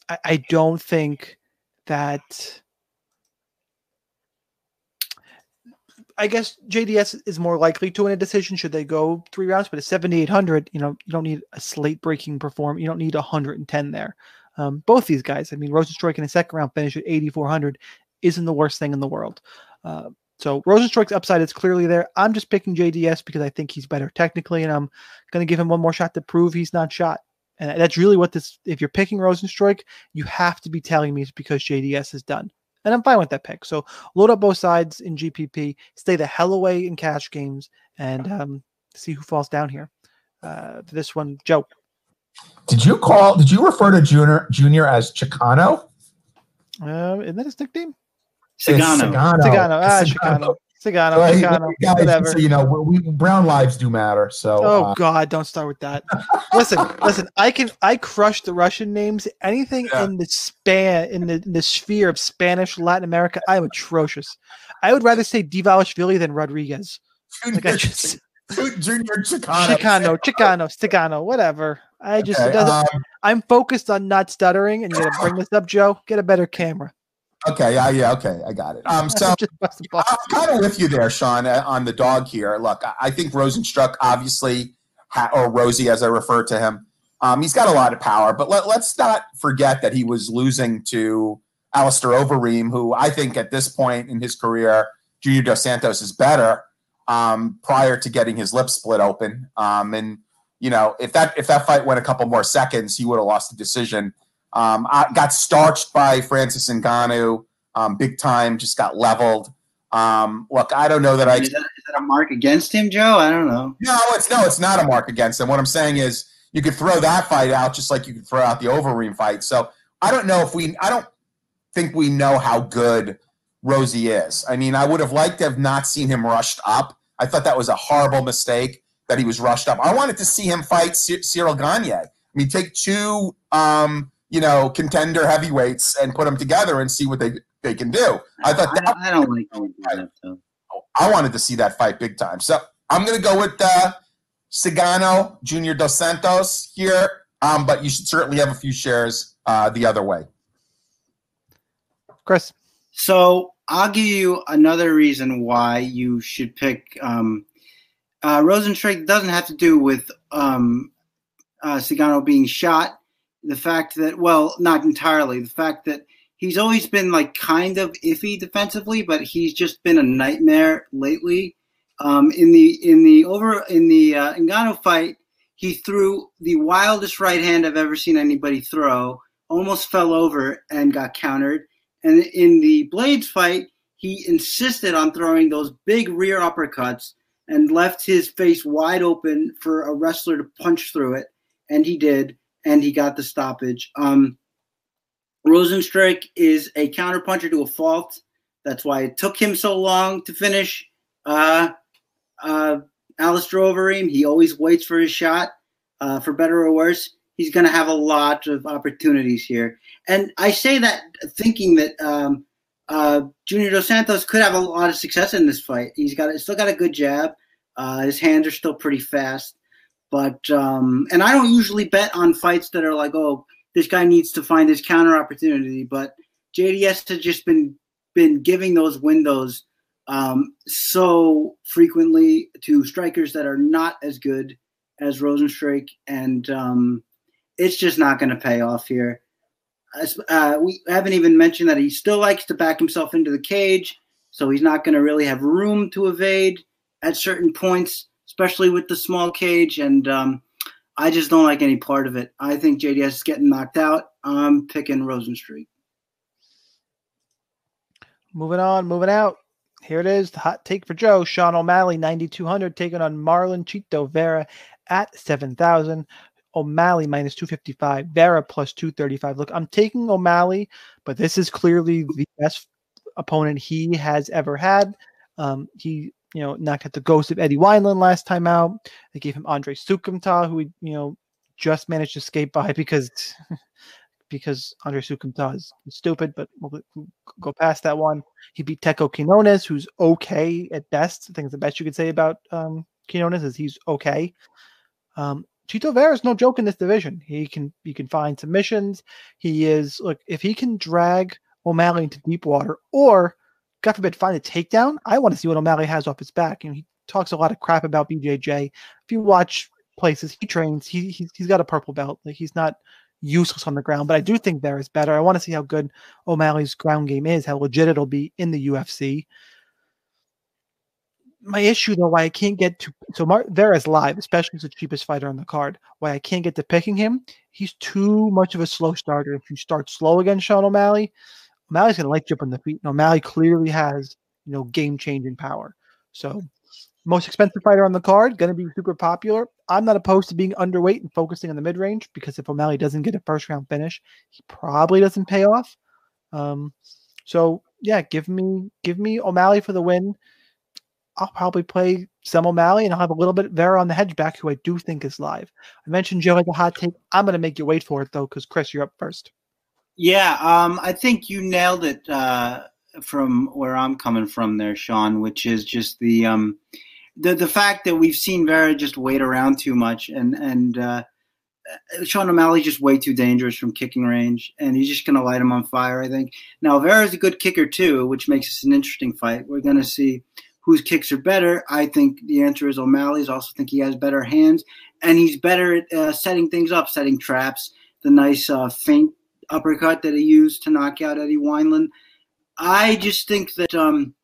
I, I don't think that I guess JDS is more likely to win a decision should they go three rounds, but at 7,800, you know, you don't need a slate breaking perform. You don't need 110 there. Um, both these guys, I mean, Rozenstruik in a second round finish at 8,400 isn't the worst thing in the world. Uh, so Rozenstruik's upside is clearly there. I'm just picking JDS because I think he's better technically, and I'm going to give him one more shot to prove he's not shot. And that's really what this, if you're picking Rozenstruik, you have to be telling me it's because JDS has done and I'm fine with that pick. So load up both sides in GPP, stay the hell away in cash games, and um, see who falls down here. Uh, this one, Joe. Did you call? Did you refer to Junior Junior as Chicano? Uh, isn't that his nickname? Sagano. Sagano. Sagano. Ah, Chicano. Sagano. Well, Chicano. guys, Whatever. so, you know, we, we- brown lives do matter. So, Oh uh, God! Don't start with that. listen, listen. I can I crush the Russian names. Anything Yeah. in the span in the, in the sphere of Spanish Latin America, I'm atrocious. I would rather say Dvalishvili than Rodriguez. Like I Junior, just Junior Chicano. Chicano, Chicano, Stigano, whatever. I just it Okay, doesn't. um, I'm focused on not stuttering, and you gotta bring this up, Joe. Get a better camera. Okay, yeah, yeah, okay, I got it. Um, so Just bust the balls. I'm kind of with you there, Sean, uh, on the dog here. Look, I- think Rozenstruik, obviously, ha- or Rosie, as I refer to him, um, he's got a lot of power. But let, let's not forget that he was losing to Alistair Overeem, who I think at this point in his career, Junior Dos Santos is better um, prior to getting his lip split open. Um, and you know, if that if that fight went a couple more seconds, he would have lost the decision. Um, I got starched by Francis Ngannou, um, big time. Just got leveled. Um, look, I don't know that I. Is that, is that a mark against him, Joe? I don't know. No, it's no, it's not a mark against him. What I'm saying is, you could throw that fight out just like you could throw out the Overeem fight. So I don't know if we. I don't think we know how good Rosie is. I mean, I would have liked to have not seen him rushed up. I thought that was a horrible mistake that he was rushed up. I wanted to see him fight Cy- Ciryl Gane. I mean, take two, um, you know, contender heavyweights and put them together and see what they they can do. I thought I, that I don't like how he did that, though. I wanted to see that fight big time. So I'm going to go with uh, Sagano, Junior Dos Santos here. Um, but you should certainly have a few shares uh, the other way. Chris. So I'll give you another reason why you should pick um, uh, Rozenstruik. Doesn't have to do with um, uh, Cigano being shot. The fact that, well, not entirely. The fact that he's always been like kind of iffy defensively, but he's just been a nightmare lately. Um, in the in the over in the uh, fight, he threw the wildest right hand I've ever seen anybody throw. Almost fell over and got countered. And in the Blaydes fight, he insisted on throwing those big rear uppercuts and left his face wide open for a wrestler to punch through it, and he did, and he got the stoppage. Um, Rozenstruik is a counterpuncher to a fault. That's why it took him so long to finish. Uh, uh, Alistair Overeem, he always waits for his shot. Uh, for better or worse, he's going to have a lot of opportunities here. And I say that thinking that um, uh, Junior Dos Santos could have a lot of success in this fight. He's got still got a good jab. Uh, his hands are still pretty fast. But um, and I don't usually bet on fights that are like, oh, this guy needs to find his counter opportunity. But JDS has just been been giving those windows um, so frequently to strikers that are not as good as Rozenstruik, and um, it's just not going to pay off here. Uh, we haven't even mentioned that he still likes to back himself into the cage, so he's not going to really have room to evade at certain points, especially with the small cage. And um, I just don't like any part of it. I think JDS is getting knocked out. I'm picking Rozenstruik. Moving on, moving out. Here it is. The hot take for Joe. Sean O'Malley, 9,200, taking on Marlon Chito Vera at 7,000. O'Malley minus 255, Vera plus 235. Look, I'm taking O'Malley, but this is clearly the best opponent he has ever had. Um, he, you know, knocked out the ghost of Eddie Wineland last time out. They gave him Andre Soukhamthath, who, you know, just managed to escape by because because Andre Soukhamthath is stupid, but we'll go past that one. He beat Teco Quinones, who's okay at best. I think the best you could say about um, Quinones is he's okay. Um, Chito Vera is no joke in this division. He can he can find submissions. He is look if he can drag O'Malley into deep water or God forbid find a takedown. I want to see what O'Malley has off his back. You know, he talks a lot of crap about BJJ. If you watch places he trains, he he's, he's got a purple belt. Like he's not useless on the ground. But I do think Vera is better. I want to see how good O'Malley's ground game is, how legit it'll be in the UFC my issue though, why I can't get to so Mar- Vera's live, especially as the cheapest fighter on the card. Why I can't get to picking him, he's too much of a slow starter. If you start slow against Sean O'Malley, O'Malley's light you up on the feet. And O'Malley clearly has you know game changing power. So most expensive fighter on the card, gonna be super popular. I'm not opposed to being underweight and focusing on the mid range because if O'Malley doesn't get a first round finish, he probably doesn't pay off. Um, so yeah, give me give me O'Malley for the win. I'll probably play Sam O'Malley and I'll have a little bit Vera on the hedgeback, who I do think is live. I mentioned Joe had a hot take. I'm going to make you wait for it though, because Chris, you're up first. Yeah, um, I think you nailed it uh, from where I'm coming from there, Sean. Which is just the um, the the fact that we've seen Vera just wait around too much, and and uh, Sean O'Malley's just way too dangerous from kicking range, and he's just going to light him on fire. I think. Now Vera's a good kicker too, which makes this an interesting fight. We're going to see whose kicks are better? I think the answer is O'Malley's. I also think he has better hands, and he's better at uh, setting things up, setting traps. The nice uh, feint uppercut that he used to knock out Eddie Wineland. I just think that um,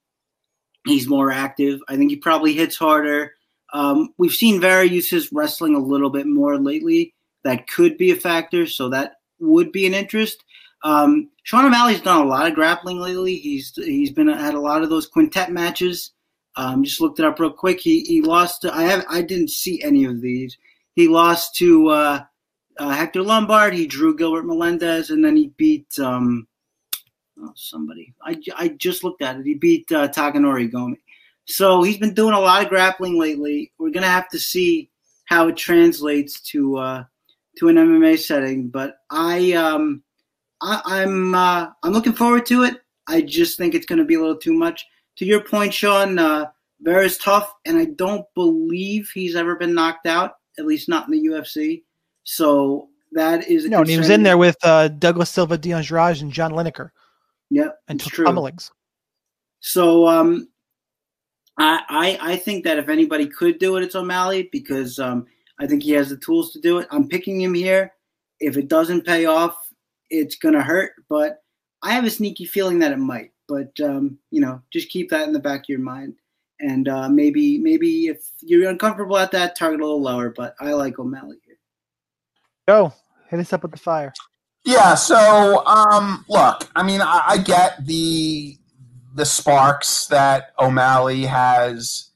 he's more active. I think he probably hits harder. Um, we've seen Vera use his wrestling a little bit more lately. That could be a factor, so that would be an interest. Um, Sean O'Malley's done a lot of grappling lately. He's he's been at a lot of those quintet matches um, just looked it up real quick. He he lost. To, I have I didn't see any of these. He lost to uh, uh, Hector Lombard. He drew Gilbert Melendez, and then he beat um, oh, somebody. I, I just looked at it. He beat uh, Takanori Gomi. So he's been doing a lot of grappling lately. We're gonna have to see how it translates to uh, to an MMA setting. But I um, I, I'm uh, I'm looking forward to it. I just think it's to be a little too much to your point, Sean, uh, Vera's tough, and I don't believe he's ever been knocked out, at least not in the UFC. So that is no. And he was in there with uh, Douglas Silva, Deon Jarraj, and John Lineker. Yep, and pummelings. So um, I, I I think that if anybody could do it, it's O'Malley because um, I think he has the tools to do it. I'm picking him here. If it doesn't pay off, it's gonna hurt. But I have a sneaky feeling that it might. But um, you know, just keep that in the back of your mind. And uh, maybe maybe if you're uncomfortable at that, target a little lower. But I like O'Malley. Go hit us up with the fire. Yeah. So, um, look, I mean, I, I get the the sparks that O'Malley has,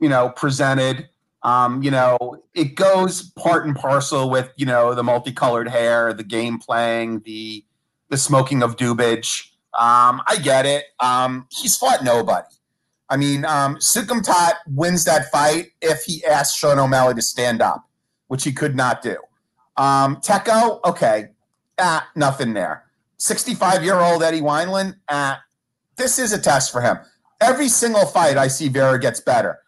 you know, presented. Um, you know, it goes part and parcel with you know the multicolored hair, the game playing, the the smoking of dubage. Um, I get it. Um, he's fought nobody. I mean, um, Soukhamthath wins that fight if he asks Sean O'Malley to stand up, which he could not do. Um, Teco, okay, ah, nothing there. 65 year old Eddie Wineland, ah, this is a test for him. Every single fight I see Vera gets better.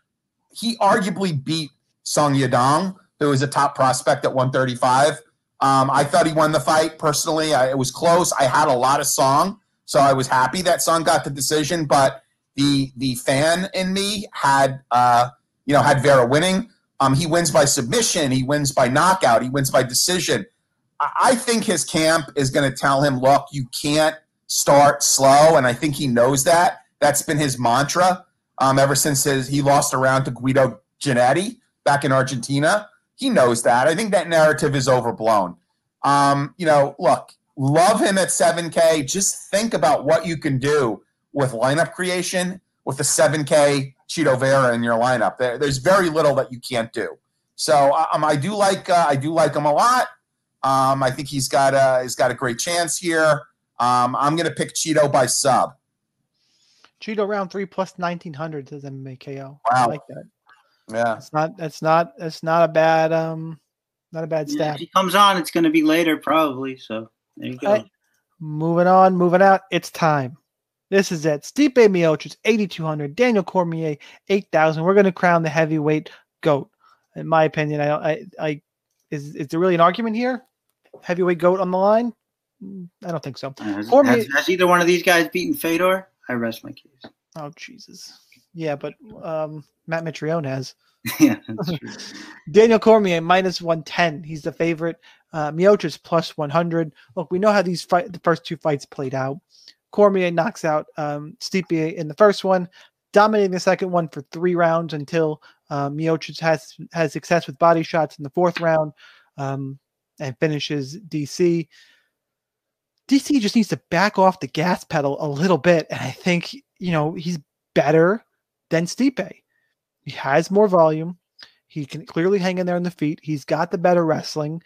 He arguably beat Song Yadong, who is a top prospect at 135. Um, I thought he won the fight personally. I, it was close. I had a lot of Song, so I was happy that Song got the decision. But the the fan in me had uh, you know had Vera winning. Um, he wins by submission. He wins by knockout. He wins by decision. I, I think his camp is going to tell him, look, you can't start slow, and I think he knows that. That's been his mantra um, ever since his, he lost around to Guido Cannetti back in Argentina. He knows that. I think that narrative is overblown. Um, you know, look, love him at 7K. Just think about what you can do with lineup creation with a 7K Chito Vera in your lineup. There, there's very little that you can't do. So um, I do like uh, I do like him a lot. Um, I think he's got a he's got a great chance here. Um, I'm going to pick Chito by sub. Chito round three plus nineteen hundred says MMA KO. I Wow. like that. Yeah. It's not. That's not. That's not a bad. Um, not a bad Yeah, stat. if he comes on, it's going to be later probably. So there you go. Right. Moving on, moving out. It's time. This is it. Stipe Miocic, 8,200. Daniel Cormier, 8,000. We're going to crown the heavyweight goat. In my opinion, I, I, I, is, is there really an argument here? Heavyweight goat on the line? Mm, I don't think so. Has, Cormier- has, has either one of these guys beaten Fedor? I rest my case. Oh, Jesus. Yeah, but um, Matt Mitrione has. yeah, that's true. Daniel Cormier minus 110. He's the favorite. Uh, Miocic plus 100. Look, we know how these fight the first two fights played out. Cormier knocks out um, Stipe in the first one, dominating the second one for three rounds until uh, Miocic has has success with body shots in the fourth round um, and finishes DC. DC just needs to back off the gas pedal a little bit, and I think you know he's better than Stipe. He has more volume. He can clearly hang in there on the feet. He's got the better wrestling.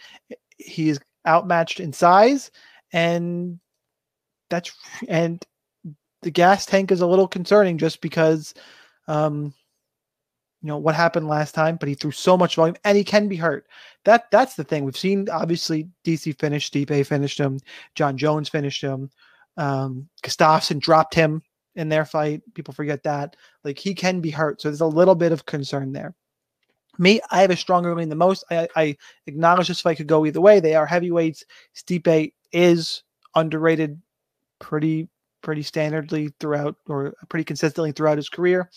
He's outmatched in size, and that's and the gas tank is a little concerning just because um you know what happened last time but he threw so much volume and he can be hurt. That that's the thing. We've seen obviously dc finished Stipe finished him jon jones finished him um gustafsson dropped him in their fight. People forget that. Like he can be hurt. So there's a little bit of concern there. Me i have a stronger opinion than most. I, I acknowledge this fight could go either way. They are heavyweights. Stipe is underrated pretty pretty standardly throughout or pretty consistently throughout his career.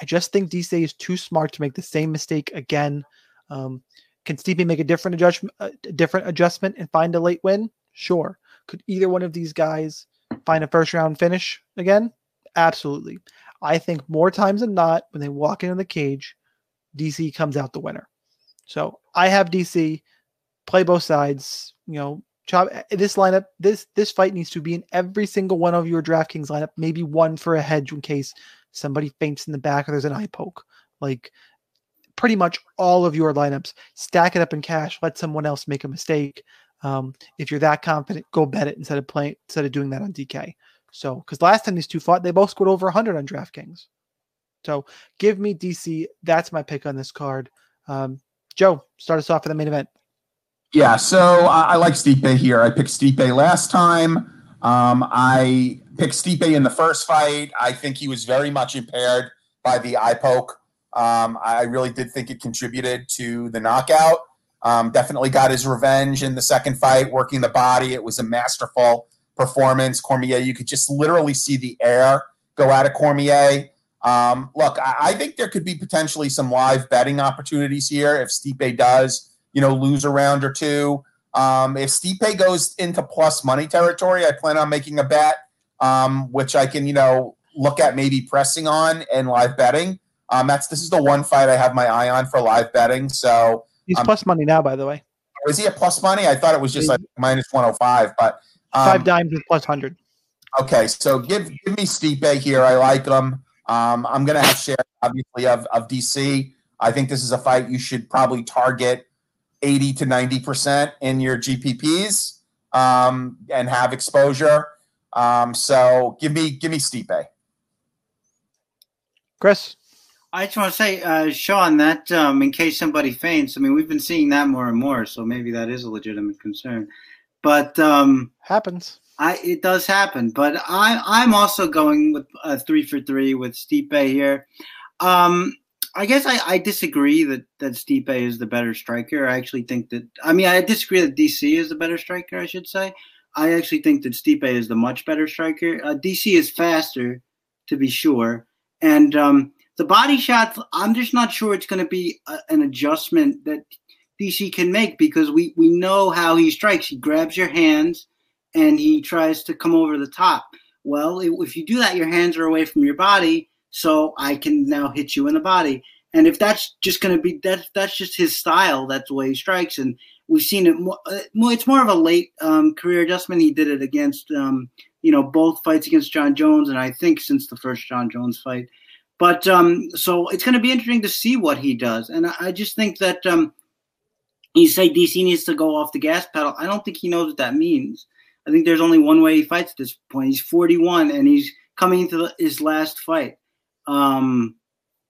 I just think DC is too smart to make the same mistake again. Um, can Stipe make a different adjustment, a different adjustment and find a late win? Sure. Could either one of these guys find a first round finish again? Absolutely. I think more times than not, when they walk into the cage, DC comes out the winner. So I have DC play both sides. You know, chop this lineup. This this fight needs to be in every single one of your DraftKings lineup. Maybe one for a hedge in case somebody faints in the back or there's an eye poke. Like pretty much all of your lineups. Stack it up in cash. Let someone else make a mistake. Um, if you're that confident, go bet it instead of playing instead of doing that on DK. So because last time these two fought, they both scored over 100 on DraftKings. So give me DC. That's my pick on this card. Um, Joe, start us off for the main event. Yeah, so I, I like Stipe here. I picked Stipe last time. Um, I picked Stipe in the first fight. I think he was very much impaired by the eye poke. Um, I really did think it contributed to the knockout. Um, definitely got his revenge in the second fight, working the body. It was a masterful performance. Cormier, you could just literally see the air go out of Cormier. Um, look, I, I, think there could be potentially some live betting opportunities here if Stipe does, you know, lose a round or two. Um, if Stipe goes into plus money territory, I plan on making a bet, um, which I can, you know, look at maybe pressing on and live betting. Um, that's this is the one fight I have my eye on for live betting. So he's um, plus money now, by the way. Is he a plus money? I thought it was just like minus one hundred oh five, but um, five dimes is plus hundred. Okay, so give give me Stipe here. I like him. Um, I'm gonna have share obviously of of DC. I think this is a fight you should probably target eighty to ninety percent in your GPPs um, and have exposure. Um, so give me give me Stipe. Chris. I just want to say, uh, Sean, that um, in case somebody faints, I mean, we've been seeing that more and more, so maybe that is a legitimate concern. But um, happens. I it does happen, but I I'm also going with a three for three with Stipe here. Um, I guess I, I disagree that that Stipe is the better striker. I actually think that I mean I disagree that DC is the better striker. I should say. I actually think that Stipe is the much better striker. Uh, DC is faster, to be sure, and um, the body shots, I'm just not sure it's going to be a, an adjustment that DC can make because we, we know how he strikes. He grabs your hands and he tries to come over the top. Well, if you do that, your hands are away from your body, so I can now hit you in the body. And if that's just going to be that, that's just his style. That's the way he strikes, and we've seen it. More, uh, it's more of a late um, career adjustment. He did it against, um, you know, both fights against Jon Jones, and I think since the first Jon Jones fight. But um, so it's going to be interesting to see what he does. And I, I just think that um, you say DC needs to go off the gas pedal. I don't think he knows what that means. I think there's only one way he fights at this point. He's 41 and he's coming into the, his last fight. Um,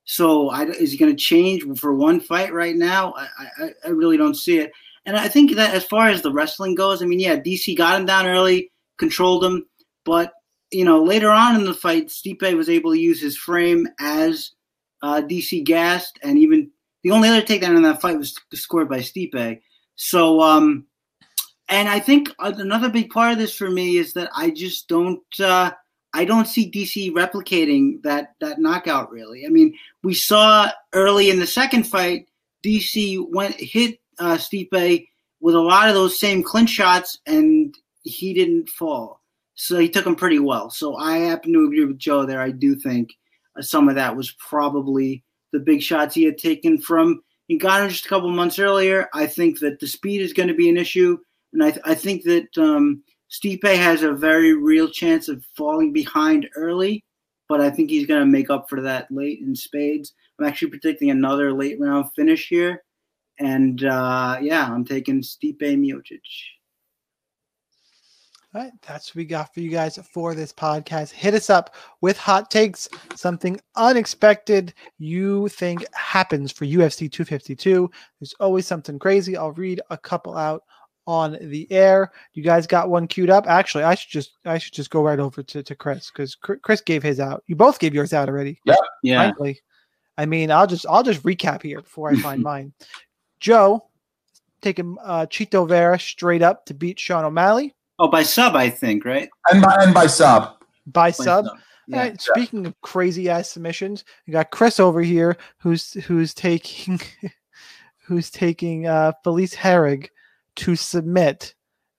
so I, is he going to change for one fight right now? I, I, I really don't see it. And I think that as far as the wrestling goes, I mean, yeah, DC got him down early, controlled him, but you know, later on in the fight, Stipe was able to use his frame as uh, DC gassed, and even the only other takedown in that fight was scored by Stipe. So, um, and I think another big part of this for me is that I just don't, uh, I don't see DC replicating that that knockout. Really, I mean, we saw early in the second fight, DC went hit uh, Stipe with a lot of those same clinch shots, and he didn't fall. So he took him pretty well. So I happen to agree with Joe there. I do think uh, some of that was probably the big shots he had taken from Ngannou just a couple months earlier. I think that the speed is going to be an issue, and I, th- I think that um, Stipe has a very real chance of falling behind early, but I think he's going to make up for that late in spades. I'm actually predicting another late round finish here, and uh, yeah, I'm taking Stipe Miocic. All right, that's what we got for you guys for this podcast. Hit us up with hot takes, something unexpected you think happens for UFC 252. There's always something crazy. I'll read a couple out on the air. You guys got one queued up? Actually, I should just I should just go right over to, to Chris because Chris gave his out. You both gave yours out already. Yeah, yeah. Frankly. I mean, I'll just I'll just recap here before I find mine. Joe taking uh, Chito Vera straight up to beat Sean O'Malley. Oh, by sub, I think, right? And by, and by sub. By, by sub. sub. Yeah. Right, speaking of crazy ass submissions, you got Chris over here who's who's taking who's taking uh, Felice Herrig to submit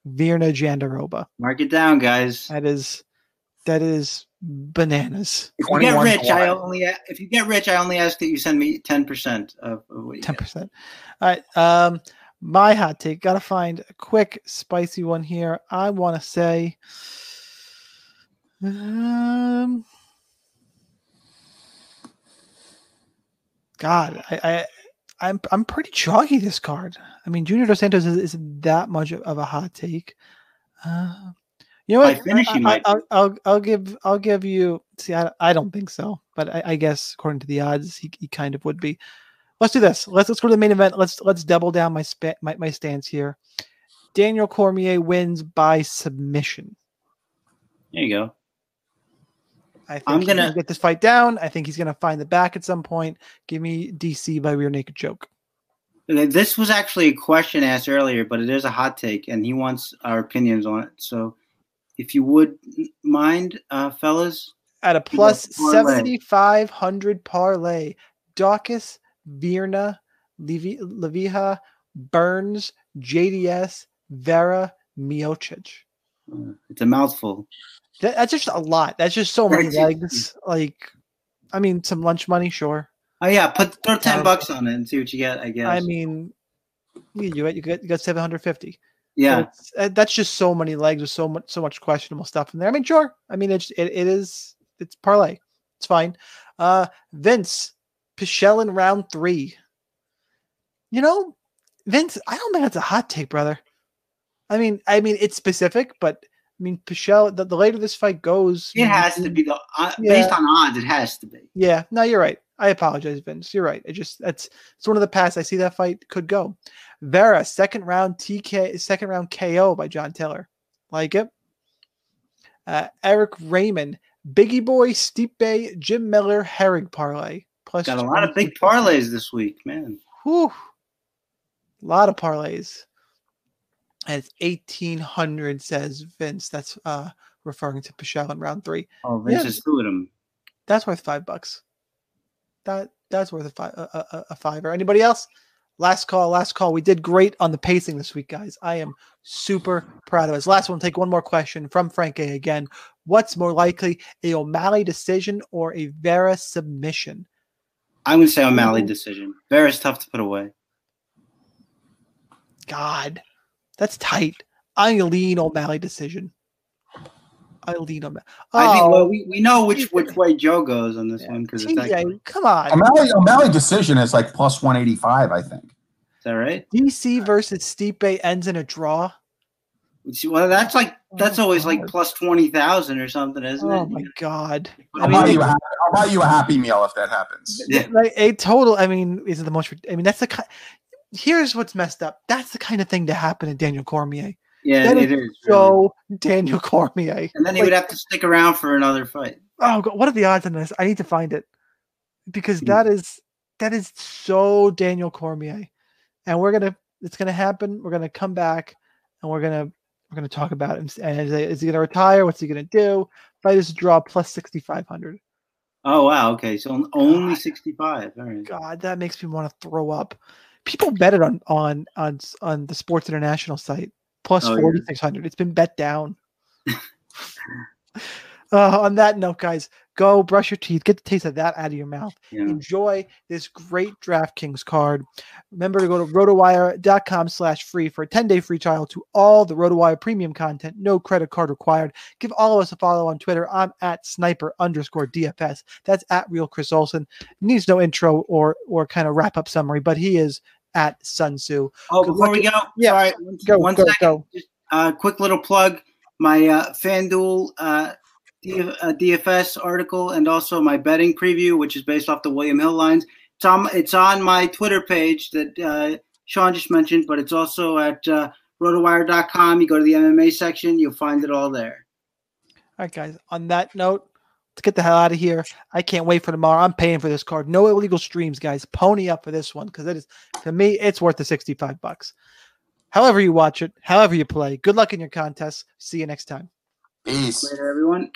Virna Jandiroba. Mark it down, guys. That is that is bananas. If you get rich, I only if you get rich, I only ask that you send me ten percent of, of what you ten percent. All right. Um, my hot take. Got to find a quick, spicy one here. I want to say, um, God, I, I, I'm, I'm pretty chalky this card. I mean, Junior Dos Santos is, not that much of a hot take. Uh, you know what? I, will I'll, I'll give, I'll give you. See, I, I don't think so, but I, I guess according to the odds, he, he kind of would be let's do this. Let's let's go to the main event. Let's let's double down my spa- my, my stance here. Daniel Cormier wins by submission. There you go. I think I'm gonna... get this fight down. I think he's gonna find the back at some point. Give me DC by rear naked choke. This was actually a question asked earlier, but it is a hot take, and he wants our opinions on it. So if you would mind, uh, fellas. At a 7,500 parlay, Daukaus, Virna, Levi, Leviha, Burns, JDS, Vera, Miocic. Uh, it's a mouthful. That, that's just a lot. That's just so many legs. Like, I mean, some lunch money, sure. Oh yeah, put throw ten Um, bucks on it and see what you get. I guess. I mean, you got you got you got 750. yeah, It's, uh, that's just so many legs with so much so much questionable stuff in there. I mean, sure. I mean, it's it, it is it's parlay. It's fine. Uh Vince Pichel in round three. You know, Vince, I don't think that's a hot take, brother. I mean, I mean, it's specific, but I mean, Pichel. The, the later this fight goes, it has to be the uh, Yeah. based on odds. It has to be. Yeah, no, you're right. I apologize, Vince. You're right. It just that's it's one of the paths I see that fight could go. Vera, second round TK, second round KO by John Taylor. Like it. Uh, Eric Raymond, Bigi Boy, Stipe, Jim Miller, Herrig parlay. Plus Got a lot of big 22. parlays this week, man. Whew. A lot of parlays. And it's 1800, says Vince. That's uh referring to Pichel in round three. Oh, Vince Yeah. is two of them. That's worth five bucks. That that's worth a five a, a, a fiver. Anybody else? Last call, last call. We did great on the pacing this week, guys. I am super proud of us. Last one, take one more question from Frank A again. What's more likely, a O'Malley decision or a Vera submission? I'm gonna say O'Malley decision. Vera's tough to put away. God, that's tight. I lean O'Malley decision. I lean O'Malley. I think. Oh, Well, we, we know which which way Joe goes on this one because it's TJ, actually, come on. O'Malley, O'Malley decision is like plus 185, I think. is that right? DC versus Stipe ends in a draw. Which- Well, that's like that's Oh, always like God. plus twenty thousand or something, isn't Oh it? Oh my god. I'll, I buy you a happy, I'll buy you a happy meal if that happens. Yeah. like a total. I mean, is it the most? I mean, that's the kind. Here's what's messed up. That's the kind of thing to happen to Daniel Cormier. Yeah, That it is is. really. So Daniel Cormier. and then he like- would have to stick around for another fight. Oh God, what are the odds on this? I need to find it because Hmm. that is that is so Daniel Cormier, and we're gonna. It's gonna happen. We're gonna come back, and we're gonna we're gonna talk about it. And is, is he gonna retire? What's he gonna do? Fight is a draw plus sixty five hundred. Oh wow, okay, so only sixty five. All right. God, that makes me want to throw up. People bet it on on on on the Sports Interaction site plus Oh, yeah. forty six hundred. It's been bet down. uh, on that note, guys, go brush your teeth, get the taste of that out of your mouth. Yeah. Enjoy this great DraftKings card. Remember to go to rotowire.com slash free for a 10-day free trial to all the RotoWire premium content. No credit card required. Give all of us a follow on Twitter. I'm at sniper underscore DFS. That's at real Chris Olson. Needs no intro or or kind of wrap up summary, but he is at Sun Tzu. Oh, Good before luck we go, Yeah, sorry, one- Go, one go, second. go. Just uh, quick little plug. My uh, FanDuel uh, D- uh, DFS article and also my betting preview, which is based off the William Hill lines. It's on, it's on my Twitter page that uh, Sean just mentioned, but it's also at uh, rotowire.com. You go to the MMA section, you'll find it all there. All right, guys. On that note, let's get the hell out of here. I can't wait for tomorrow. I'm paying for this card. No illegal streams, guys. Pony up for this one because it is to me, it's worth the 65 bucks. However you watch it, however you play. Good luck in your contest. See you next time. Peace. Later, everyone.